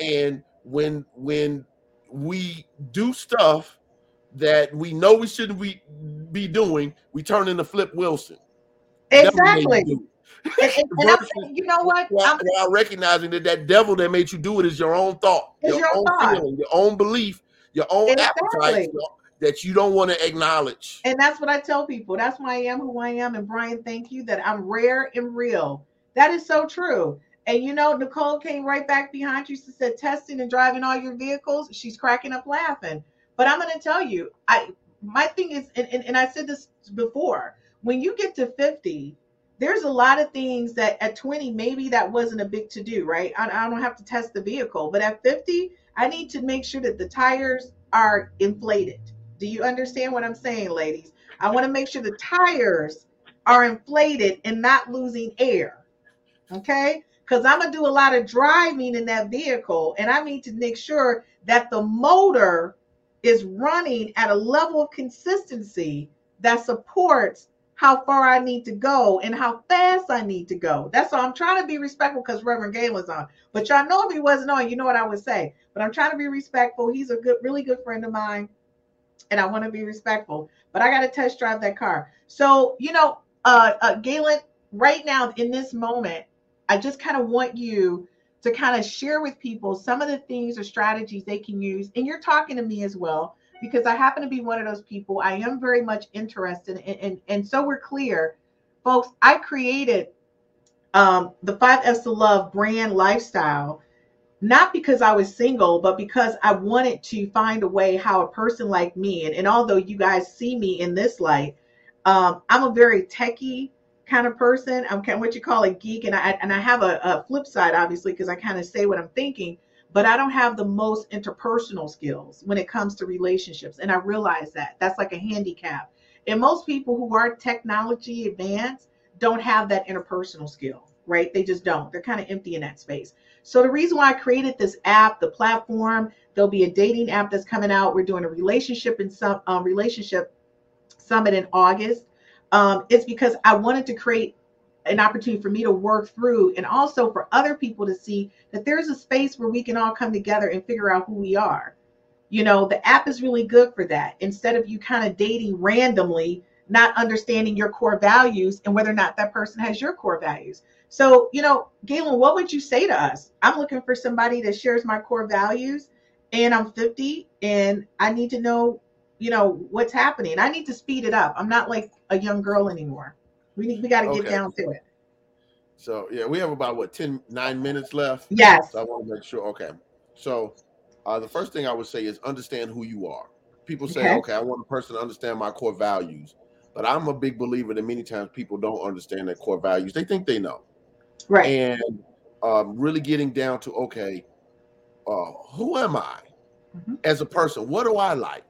And when when we do stuff that we know we shouldn't be, be doing, we turn into Flip Wilson. Devil made you Exactly. And, and- and I'm saying, you know what? While, while recognizing that that devil that made you do it is your own thought, It's your own thought. feeling, your own belief, your own Exactly. appetite that you don't want to acknowledge. And that's what I tell people. That's why I am who I am. And Brian, thank you that I'm rare and real. That is so true. And you know, Nicole came right back behind you. She said, testing and driving all your vehicles. She's cracking up laughing. But I'm going to tell you, I my thing is, and, and, and I said this before, when you get to 50, there's a lot of things that at 20, maybe that wasn't a big to do, right? I, I don't have to test the vehicle. But at 50, I need to make sure that the tires are inflated. Do you understand what I'm saying, ladies? I want to make sure the tires are inflated and not losing air. Okay? Because I'm going to do a lot of driving in that vehicle, and I need to make sure that the motor is running at a level of consistency that supports how far I need to go and how fast I need to go. That's all. I'm trying to be respectful because Reverend Gay was on. But y'all know if he wasn't on, you know what I would say. But I'm trying to be respectful. He's a good, really good friend of mine and I want to be respectful. But I got to test drive that car. So you know, uh, uh, Galen, right now in this moment, I just kind of want you to kind of share with people some of the things or strategies they can use. And you're talking to me as well because I happen to be one of those people. I am very much interested, and and, and so we're clear, folks. I created um, the Five F's to Love brand lifestyle not because I was single, but because I wanted to find a way how a person like me, and, and although you guys see me in this light, um, I'm a very techie kind of person. I'm kind of what you call a geek, and I and I have a, a flip side, obviously, because I kind of say what I'm thinking. but I don't have the most interpersonal skills when it comes to relationships. And I realize that that's like a handicap. And most people who are technology advanced don't have that interpersonal skill, right? They just don't. They're kind of empty in that space. So the reason why I created this app, the platform, there'll be a dating app that's coming out. We're doing a relationship and some um, relationship summit in August. Um, it's because I wanted to create an opportunity for me to work through and also for other people to see that there's a space where we can all come together and figure out who we are. You know, the app is really good for that. Instead of you kind of dating randomly, not understanding your core values and whether or not that person has your core values. So, you know, Galen, what would you say to us? I'm looking for somebody that shares my core values and I'm 50 and I need to know, you know, what's happening. I need to speed it up. I'm not like a young girl anymore. We need, we got to get Okay. down to it. So yeah, we have about what 10, nine minutes left. Yes. So I want to make sure. Okay. So uh, the first thing I would say is understand who you are. People say, Okay. okay, I want a person to understand my core values. But I'm a big believer that many times people don't understand their core values. They think they know. Right. And um, really getting down to, okay, uh, who am I Mhm. as a person? What do I like?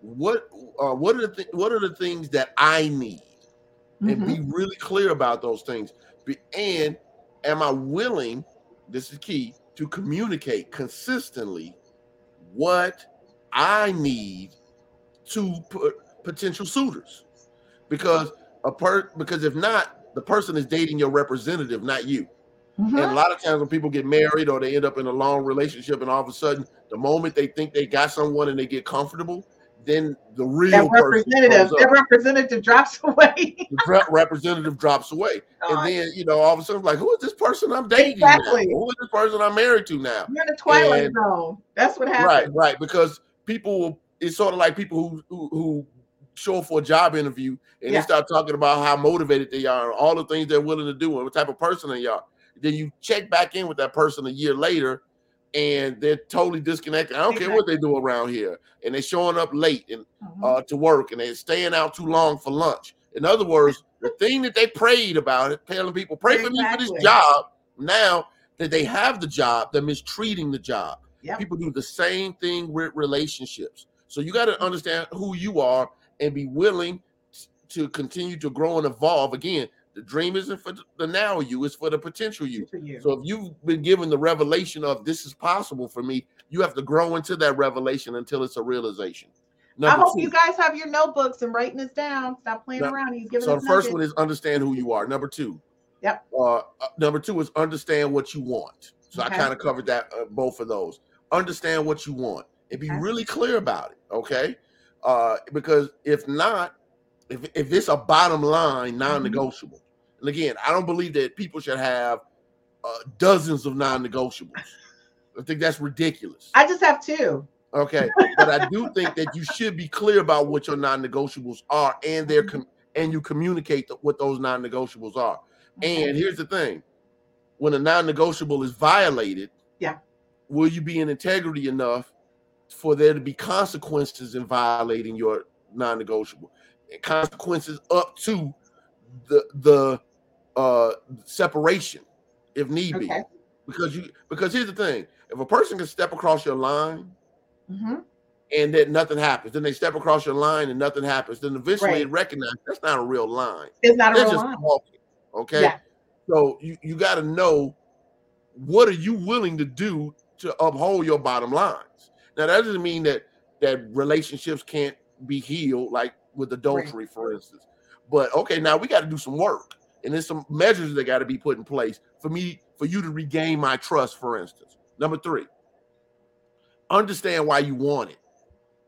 What uh, what are the th- what are the things that I need? and Mhm. be really clear about those things. Be, and am I willing, this is key, to communicate consistently what I need to put potential suitors? Because a per because if not, the person is dating your representative, not you. And a Mhm. lot of times when people get married or they end up in a long relationship, and all of a sudden, the moment they think they got someone and they get comfortable, then the real That representative, that representative drops away. Representative drops away. And then, you know, all of a sudden, like, who is this person I'm dating? Exactly. Now? Who is this person I'm married to now? You're in the twilight And- zone. That's what happens. Right, right. Because people, it's sort of like people who who, who show up for a job interview and Yeah. they start talking about how motivated they are and all the things they're willing to do and what type of person they are. Then you check back in with that person a year later and they're totally disconnected. I don't care what they do around here. And they're showing up late and Mhm. uh, to work and they're staying out too long for lunch. In other words, the thing that they prayed about it, telling people, pray for me for this job. Now that they have the job, they're mistreating the job. Yep. People do the same thing with relationships. So you got to understand who you are and be willing to continue to grow and evolve. Again, the dream isn't for the now you, it's for the potential you. You. So if you've been given the revelation of this is possible for me, you have to grow into that revelation until it's a realization. I hope two- you guys have your notebooks and writing this down. Stop playing Now, around. He's giving so the first nuggets. one is understand who you are. Number two, Yep. Uh, uh, number two is understand what you want. So Okay. I kind of covered that uh, both of those. Understand what you want and be Okay. really clear about it. Okay, uh, because if not, if if it's a bottom line Mm-hmm. And again, I don't believe that people should have uh, dozens of non-negotiables. I think that's ridiculous. I just have two. Okay, but I do think that you should be clear about what your non-negotiables are, and their com- and you communicate th- what those non-negotiables are. And here's the thing: when a non-negotiable is violated, Yeah. will you be in integrity enough for there to be consequences in violating your non-negotiable? And consequences up to the the uh separation, if need be. Because you because here's the thing: if a person can step across your line hmm and then nothing happens. Then they step across your line and nothing happens. Then eventually Right. they recognize that's not a real line. It's not a real line. Okay. Yeah. So you, you got to know what are you willing to do to uphold your bottom lines. Now that doesn't mean that that relationships can't be healed, like with adultery, for instance. But okay, now we got to do some work, and there's some measures that got to be put in place for me for you to regain my trust. For instance, number three, understand why you want it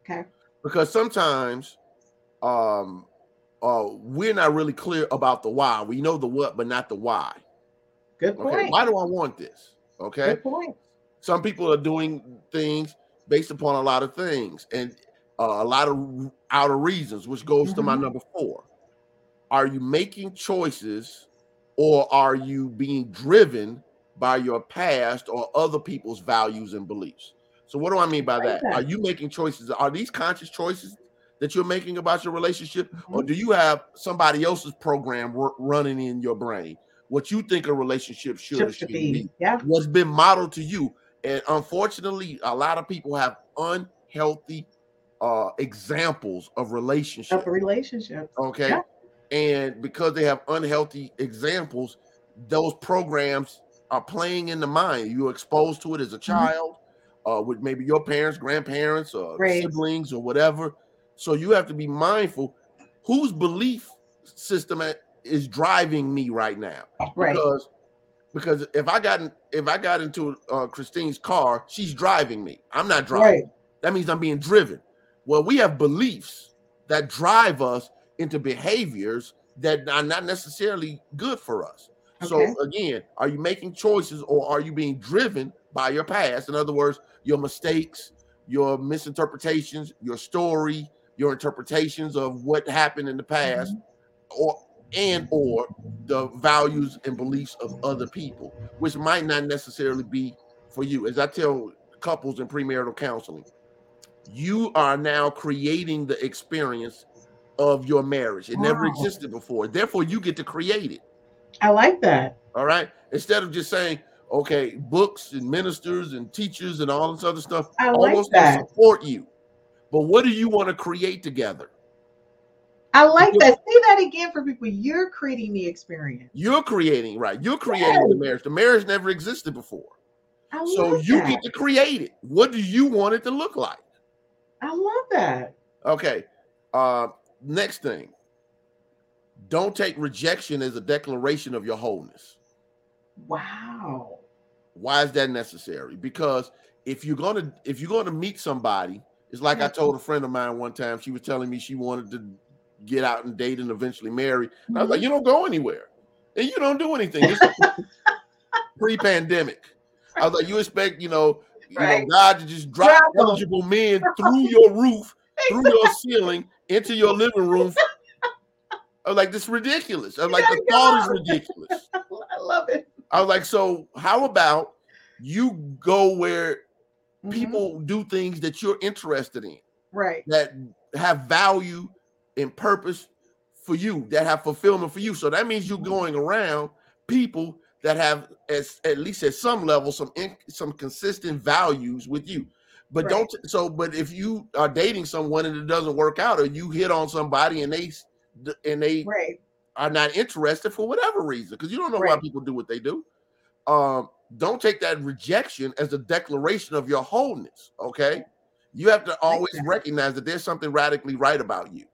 Okay. because sometimes um uh we're not really clear about the why we know the what but not the why Good okay point. why do i want this okay Good point. some people are doing things based upon a lot of things and uh, a lot of outer reasons which goes to my Mhm. number four are you making choices or are you being driven by your past or other people's values and beliefs so what do i mean by that are you making choices are these conscious choices that you're making about your relationship Mm-hmm. or do you have somebody else's program ru- running in your brain what you think a relationship should Should shouldn't be be. Yeah. what's been modeled to you And unfortunately, a lot of people have unhealthy uh examples of relationships. Of relationships. Okay. Yeah. And because they have unhealthy examples, those programs are playing in the mind. You're exposed to it as a Mm-hmm. child, uh, with maybe your parents, grandparents, or Right. siblings, or whatever. So you have to be mindful whose belief system is driving me right now. Right. Because because if I got in, if I got into uh, Christine's car, she's driving me. I'm not driving. Right. That means I'm being driven. Well, we have beliefs that drive us into behaviors that are not necessarily good for us. Okay. So again, are you making choices or are you being driven by your past? In other words, your mistakes, your misinterpretations, your story, your interpretations of what happened in the past, mm-hmm. or and or the values and beliefs of other people, which might not necessarily be for you. As I tell couples in premarital counseling, you are now creating the experience of your marriage. It never existed before. Therefore, you get to create it. I like that. All right. Instead of just saying, okay, books and ministers and teachers and all this other stuff, I all like those things that. support you. But what do you want to create together? I like Because- that. Say that again for people. You're creating the experience. You're creating, right? You're creating the marriage. The marriage never existed before. I So you that. get to create it. What do you want it to look like? I love that. Okay. Uh next thing. Don't take rejection as a declaration of your wholeness. Wow. Why is that necessary? Because if you're gonna if you're gonna meet somebody, it's like I Mhm. told a friend of mine one time. She was telling me she wanted to get out and date and eventually marry. And I was like, Mm-hmm. you don't go anywhere, and you don't do anything. Is pre-pandemic. I was like, you expect you know, you Right. know, God to just drop eligible men through your roof, through your ceiling, into your living room. I was like, this is ridiculous. I was like, the thought is ridiculous. I love it. I was like, so how about you go where Mhm. people do things that you're interested in Right. that have value and purpose for you, that have fulfillment for you. So that means you're going around people that have as at least at some level some in, some consistent values with you. But Right. don't so but if you are dating someone and it doesn't work out or you hit on somebody and they and they Right. are not interested for whatever reason because you don't know why people do what they do um don't take that rejection as a declaration of your wholeness okay you have to always that. recognize that there's something radically right about you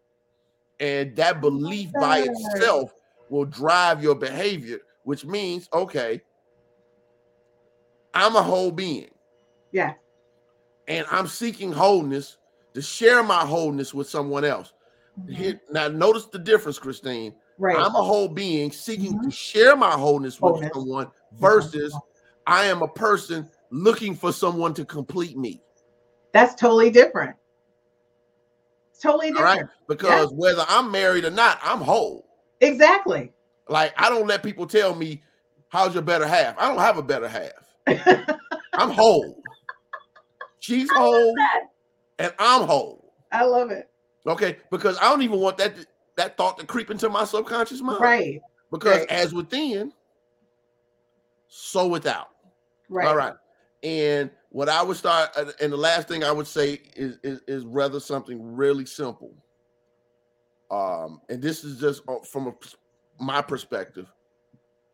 and that belief by itself will drive your behavior which means okay i'm a whole being Yeah. And i'm seeking wholeness to share my wholeness with someone else Mhm. Here, now notice the difference christine Right. I'm a whole being seeking to share my wholeness with Wholeness. someone versus I am a person looking for someone to complete me. That's totally different. It's totally All right. different. Because whether I'm married or not, I'm whole. Exactly. Like I don't let people tell me, how's your better half? I don't have a better half. I'm whole. She's whole and I'm whole. I love it. Okay. Because I don't even want that that thought to creep into my subconscious mind. Right. Because Right. as within, so without. Right. All right. And what I would start, uh, and the last thing I would say is, is is rather something really simple. Um, and this is just uh, from a, my perspective.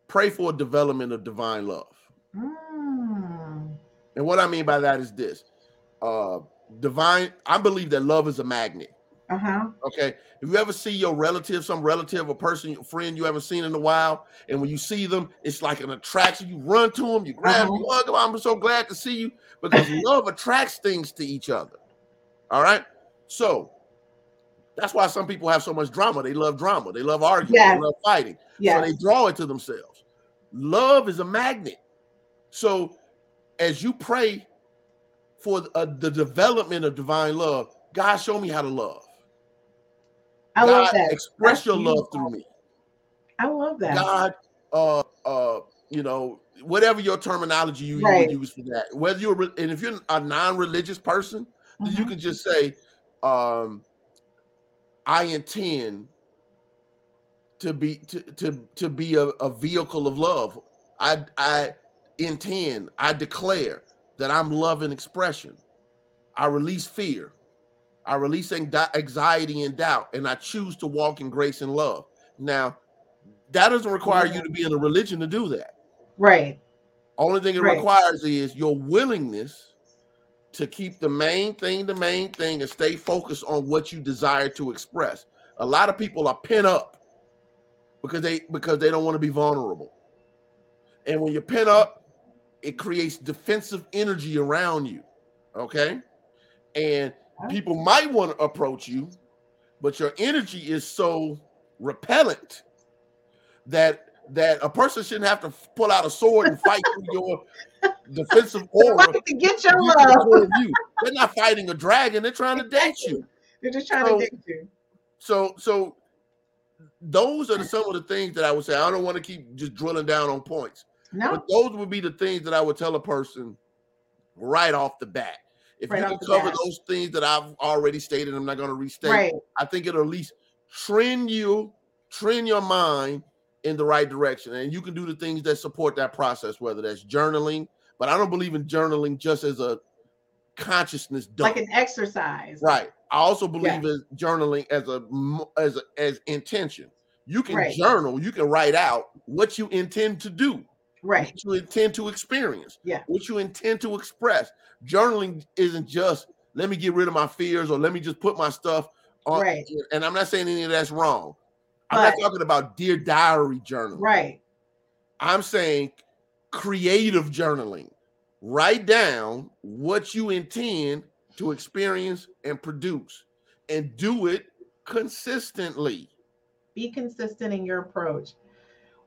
Pray for a development of divine love. Mm. And what I mean by that is this: uh, divine. I believe that love is a magnet. Uh-huh. Okay. If you ever see your relative, some relative or person, friend you haven't seen in a while, and when you see them, it's like an attraction. You run to them, you grab, Uh-huh. you hug them. I'm so glad to see you because love attracts things to each other. All right. So that's why some people have so much drama. They love drama. They love arguing. Yes. They love fighting. Yes. So they draw it to themselves. Love is a magnet. So as you pray for uh, the development of divine love, God, show me how to love. I love God, that. express That's your love through me. I love that. God, uh, uh, you know, whatever your terminology you, Right. use for that. Whether you're re- and if you're a non-religious person, then you can just say, um, I intend to be to to to be a, a vehicle of love. I I intend, I declare that I'm love and expression. I release fear. I release anxiety and doubt, and I choose to walk in grace and love. Now, that doesn't require you to be in a religion to do that. Right. Only thing it right. requires is your willingness to keep the main thing the main thing and stay focused on what you desire to express. A lot of people are pent up because they because they don't want to be vulnerable. And when you're pent up, it creates defensive energy around you. Okay? And people might want to approach you, but your energy is so repellent that that a person shouldn't have to pull out a sword and fight through your defensive aura to get your love. You. They're not fighting a dragon; they're trying to date you. They're just trying so, to date you. So, so those are some of the things that I would say. I don't want to keep just drilling down on points. No. But those would be the things that I would tell a person right off the bat. If right you can cover bat. those things that I've already stated, I'm not going to restate. Right. I think it'll at least trend you, trend your mind in the right direction. And you can do the things that support that process, whether that's journaling, but I don't believe in journaling just as a consciousness dump. like an exercise. Right. I also believe yeah. in journaling as a as a, as intention. You can right. journal, you can write out what you intend to do. Right. What you intend to experience. Yeah. What you intend to express. Journaling isn't just let me get rid of my fears or let me just put my stuff on. Right. And I'm not saying any of that's wrong. But, I'm not talking about dear diary journaling. Right. I'm saying creative journaling. Write down what you intend to experience and produce and do it consistently. Be consistent in your approach.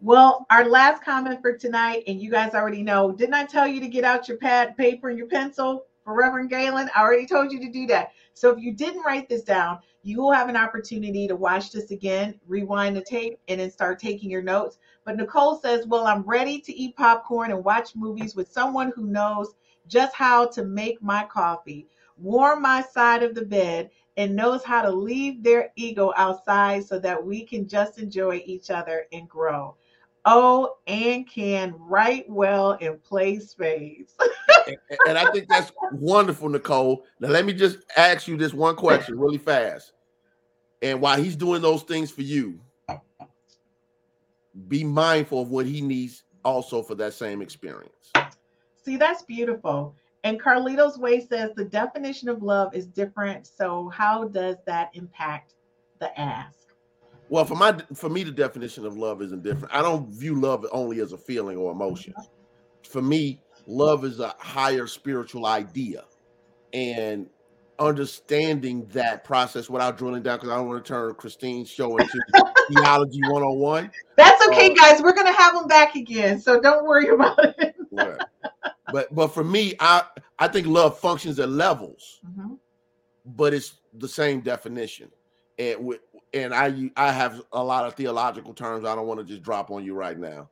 Well, our last comment for tonight, and you guys already know, didn't I tell you to get out your pad, paper, and your pencil for Reverend Galen? I already told you to do that. So if you didn't write this down, you will have an opportunity to watch this again, rewind the tape, and then start taking your notes. But Nicole says, Well, I'm ready to eat popcorn and watch movies with someone who knows just how to make my coffee, warm my side of the bed, and knows how to leave their ego outside so that we can just enjoy each other and grow. Oh, and can write well and play spades. and I think that's wonderful, Nicole. Now, let me just ask you this one question really fast. And while he's doing those things for you, be mindful of what he needs also for that same experience. See, that's beautiful. And Carlito's Way says the definition of love is different. So, how does that impact the ask? Well, for my for me, the definition of love isn't different. I don't view love only as a feeling or emotion. For me, love is a higher spiritual idea, and understanding that process without drilling down because I don't want to turn Christine's show into theology one on one. That's okay, uh, guys. We're gonna have them back again, so don't worry about it. right. But but for me, I I think love functions at levels, mm-hmm. but it's the same definition. And with and I I have a lot of theological terms I don't want to just drop on you right now.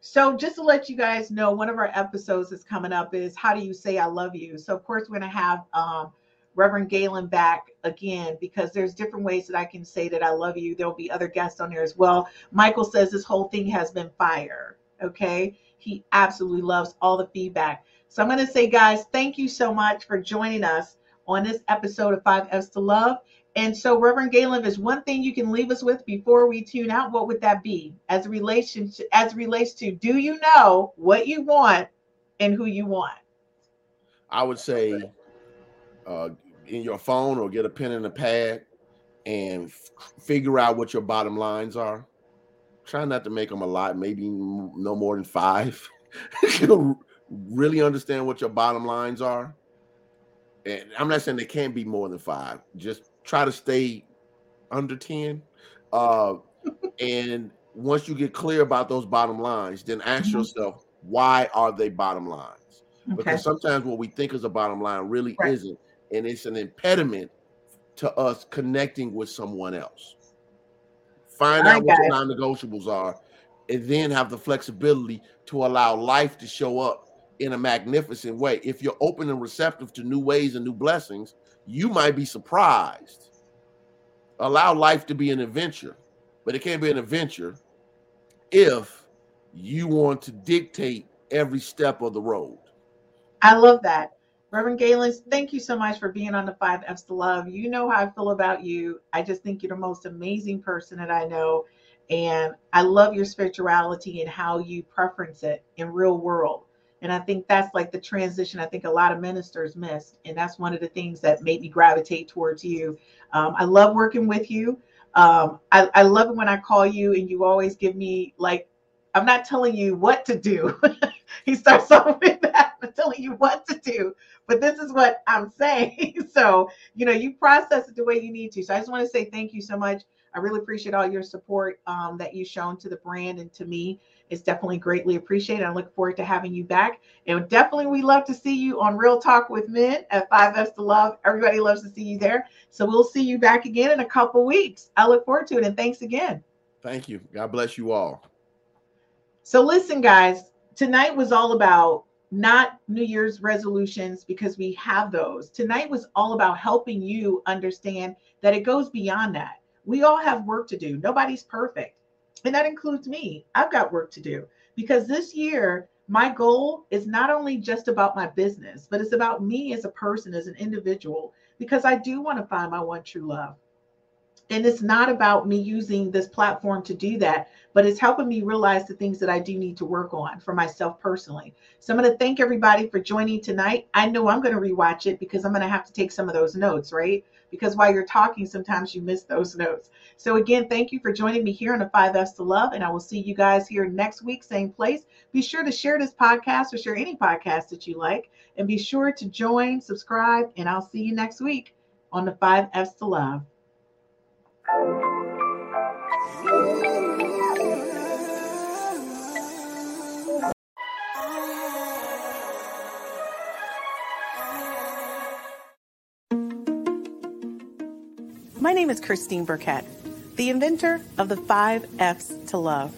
So just to let you guys know, one of our episodes is coming up is how do you say I love you? So of course we're gonna have um, Reverend Galen back again because there's different ways that I can say that I love you. There'll be other guests on there as well. Michael says this whole thing has been fire. Okay. He absolutely loves all the feedback. So I'm to say, guys, thank you so much for joining us on this episode of Five F's to Love. And so, Reverend Galen, is one thing you can leave us with before we tune out, what would that be? As a relationship, as relates to, do you know what you want and who you want? I would say, uh, in your phone or get a pen and a pad and f- figure out what your bottom lines are. Try not to make them a lot, maybe no more than five. really understand what your bottom lines are. And I'm not saying they can't be more than five. Just try to stay under 10. Uh, and once you get clear about those bottom lines, then ask mm-hmm. yourself, why are they bottom lines? Okay. Because sometimes what we think is a bottom line really right. isn't. And it's an impediment to us connecting with someone else. Find out what your non negotiables are, and then have the flexibility to allow life to show up in a magnificent way. If you're open and receptive to new ways and new blessings, you might be surprised. Allow life to be an adventure, but it can't be an adventure if you want to dictate every step of the road. I love that. Reverend Galen, thank you so much for being on the Five F's to Love. You know how I feel about you. I just think you're the most amazing person that I know. And I love your spirituality and how you preference it in real world. And I think that's like the transition I think a lot of ministers missed. And that's one of the things that made me gravitate towards you. Um, I love working with you. Um, I, I love it when I call you and you always give me like, I'm not telling you what to do. he starts off with that. I'm telling you what to do, but this is what I'm saying. so, you know, you process it the way you need to. So I just want to say thank you so much. I really appreciate all your support um, that you've shown to the brand and to me. It's definitely greatly appreciated. I look forward to having you back. And definitely, we love to see you on Real Talk with Men at 5F's to Love. Everybody loves to see you there. So we'll see you back again in a couple weeks. I look forward to it. And thanks again. Thank you. God bless you all. So, listen, guys, tonight was all about not New Year's resolutions because we have those. Tonight was all about helping you understand that it goes beyond that. We all have work to do. Nobody's perfect. And that includes me. I've got work to do because this year, my goal is not only just about my business, but it's about me as a person, as an individual, because I do want to find my one true love. And it's not about me using this platform to do that, but it's helping me realize the things that I do need to work on for myself personally. So I'm going to thank everybody for joining tonight. I know I'm going to rewatch it because I'm going to have to take some of those notes, right? Because while you're talking, sometimes you miss those notes. So again, thank you for joining me here on the 5F's to Love, and I will see you guys here next week, same place. Be sure to share this podcast or share any podcast that you like, and be sure to join, subscribe, and I'll see you next week on the 5F's to Love. Name is Christine Burkett, the inventor of the five F's to love.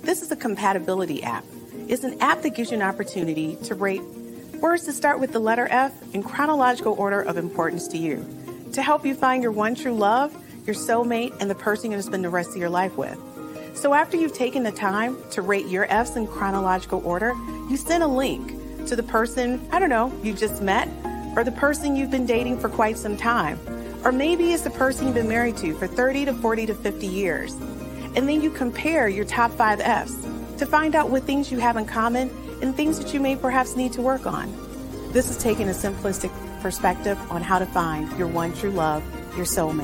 This is a compatibility app. It's an app that gives you an opportunity to rate words that start with the letter F in chronological order of importance to you to help you find your one true love, your soulmate, and the person you're going to spend the rest of your life with. So after you've taken the time to rate your F's in chronological order, you send a link to the person, I don't know, you just met, or the person you've been dating for quite some time. Or maybe it's the person you've been married to for 30 to 40 to 50 years. And then you compare your top five F's to find out what things you have in common and things that you may perhaps need to work on. This is taking a simplistic perspective on how to find your one true love, your soulmate.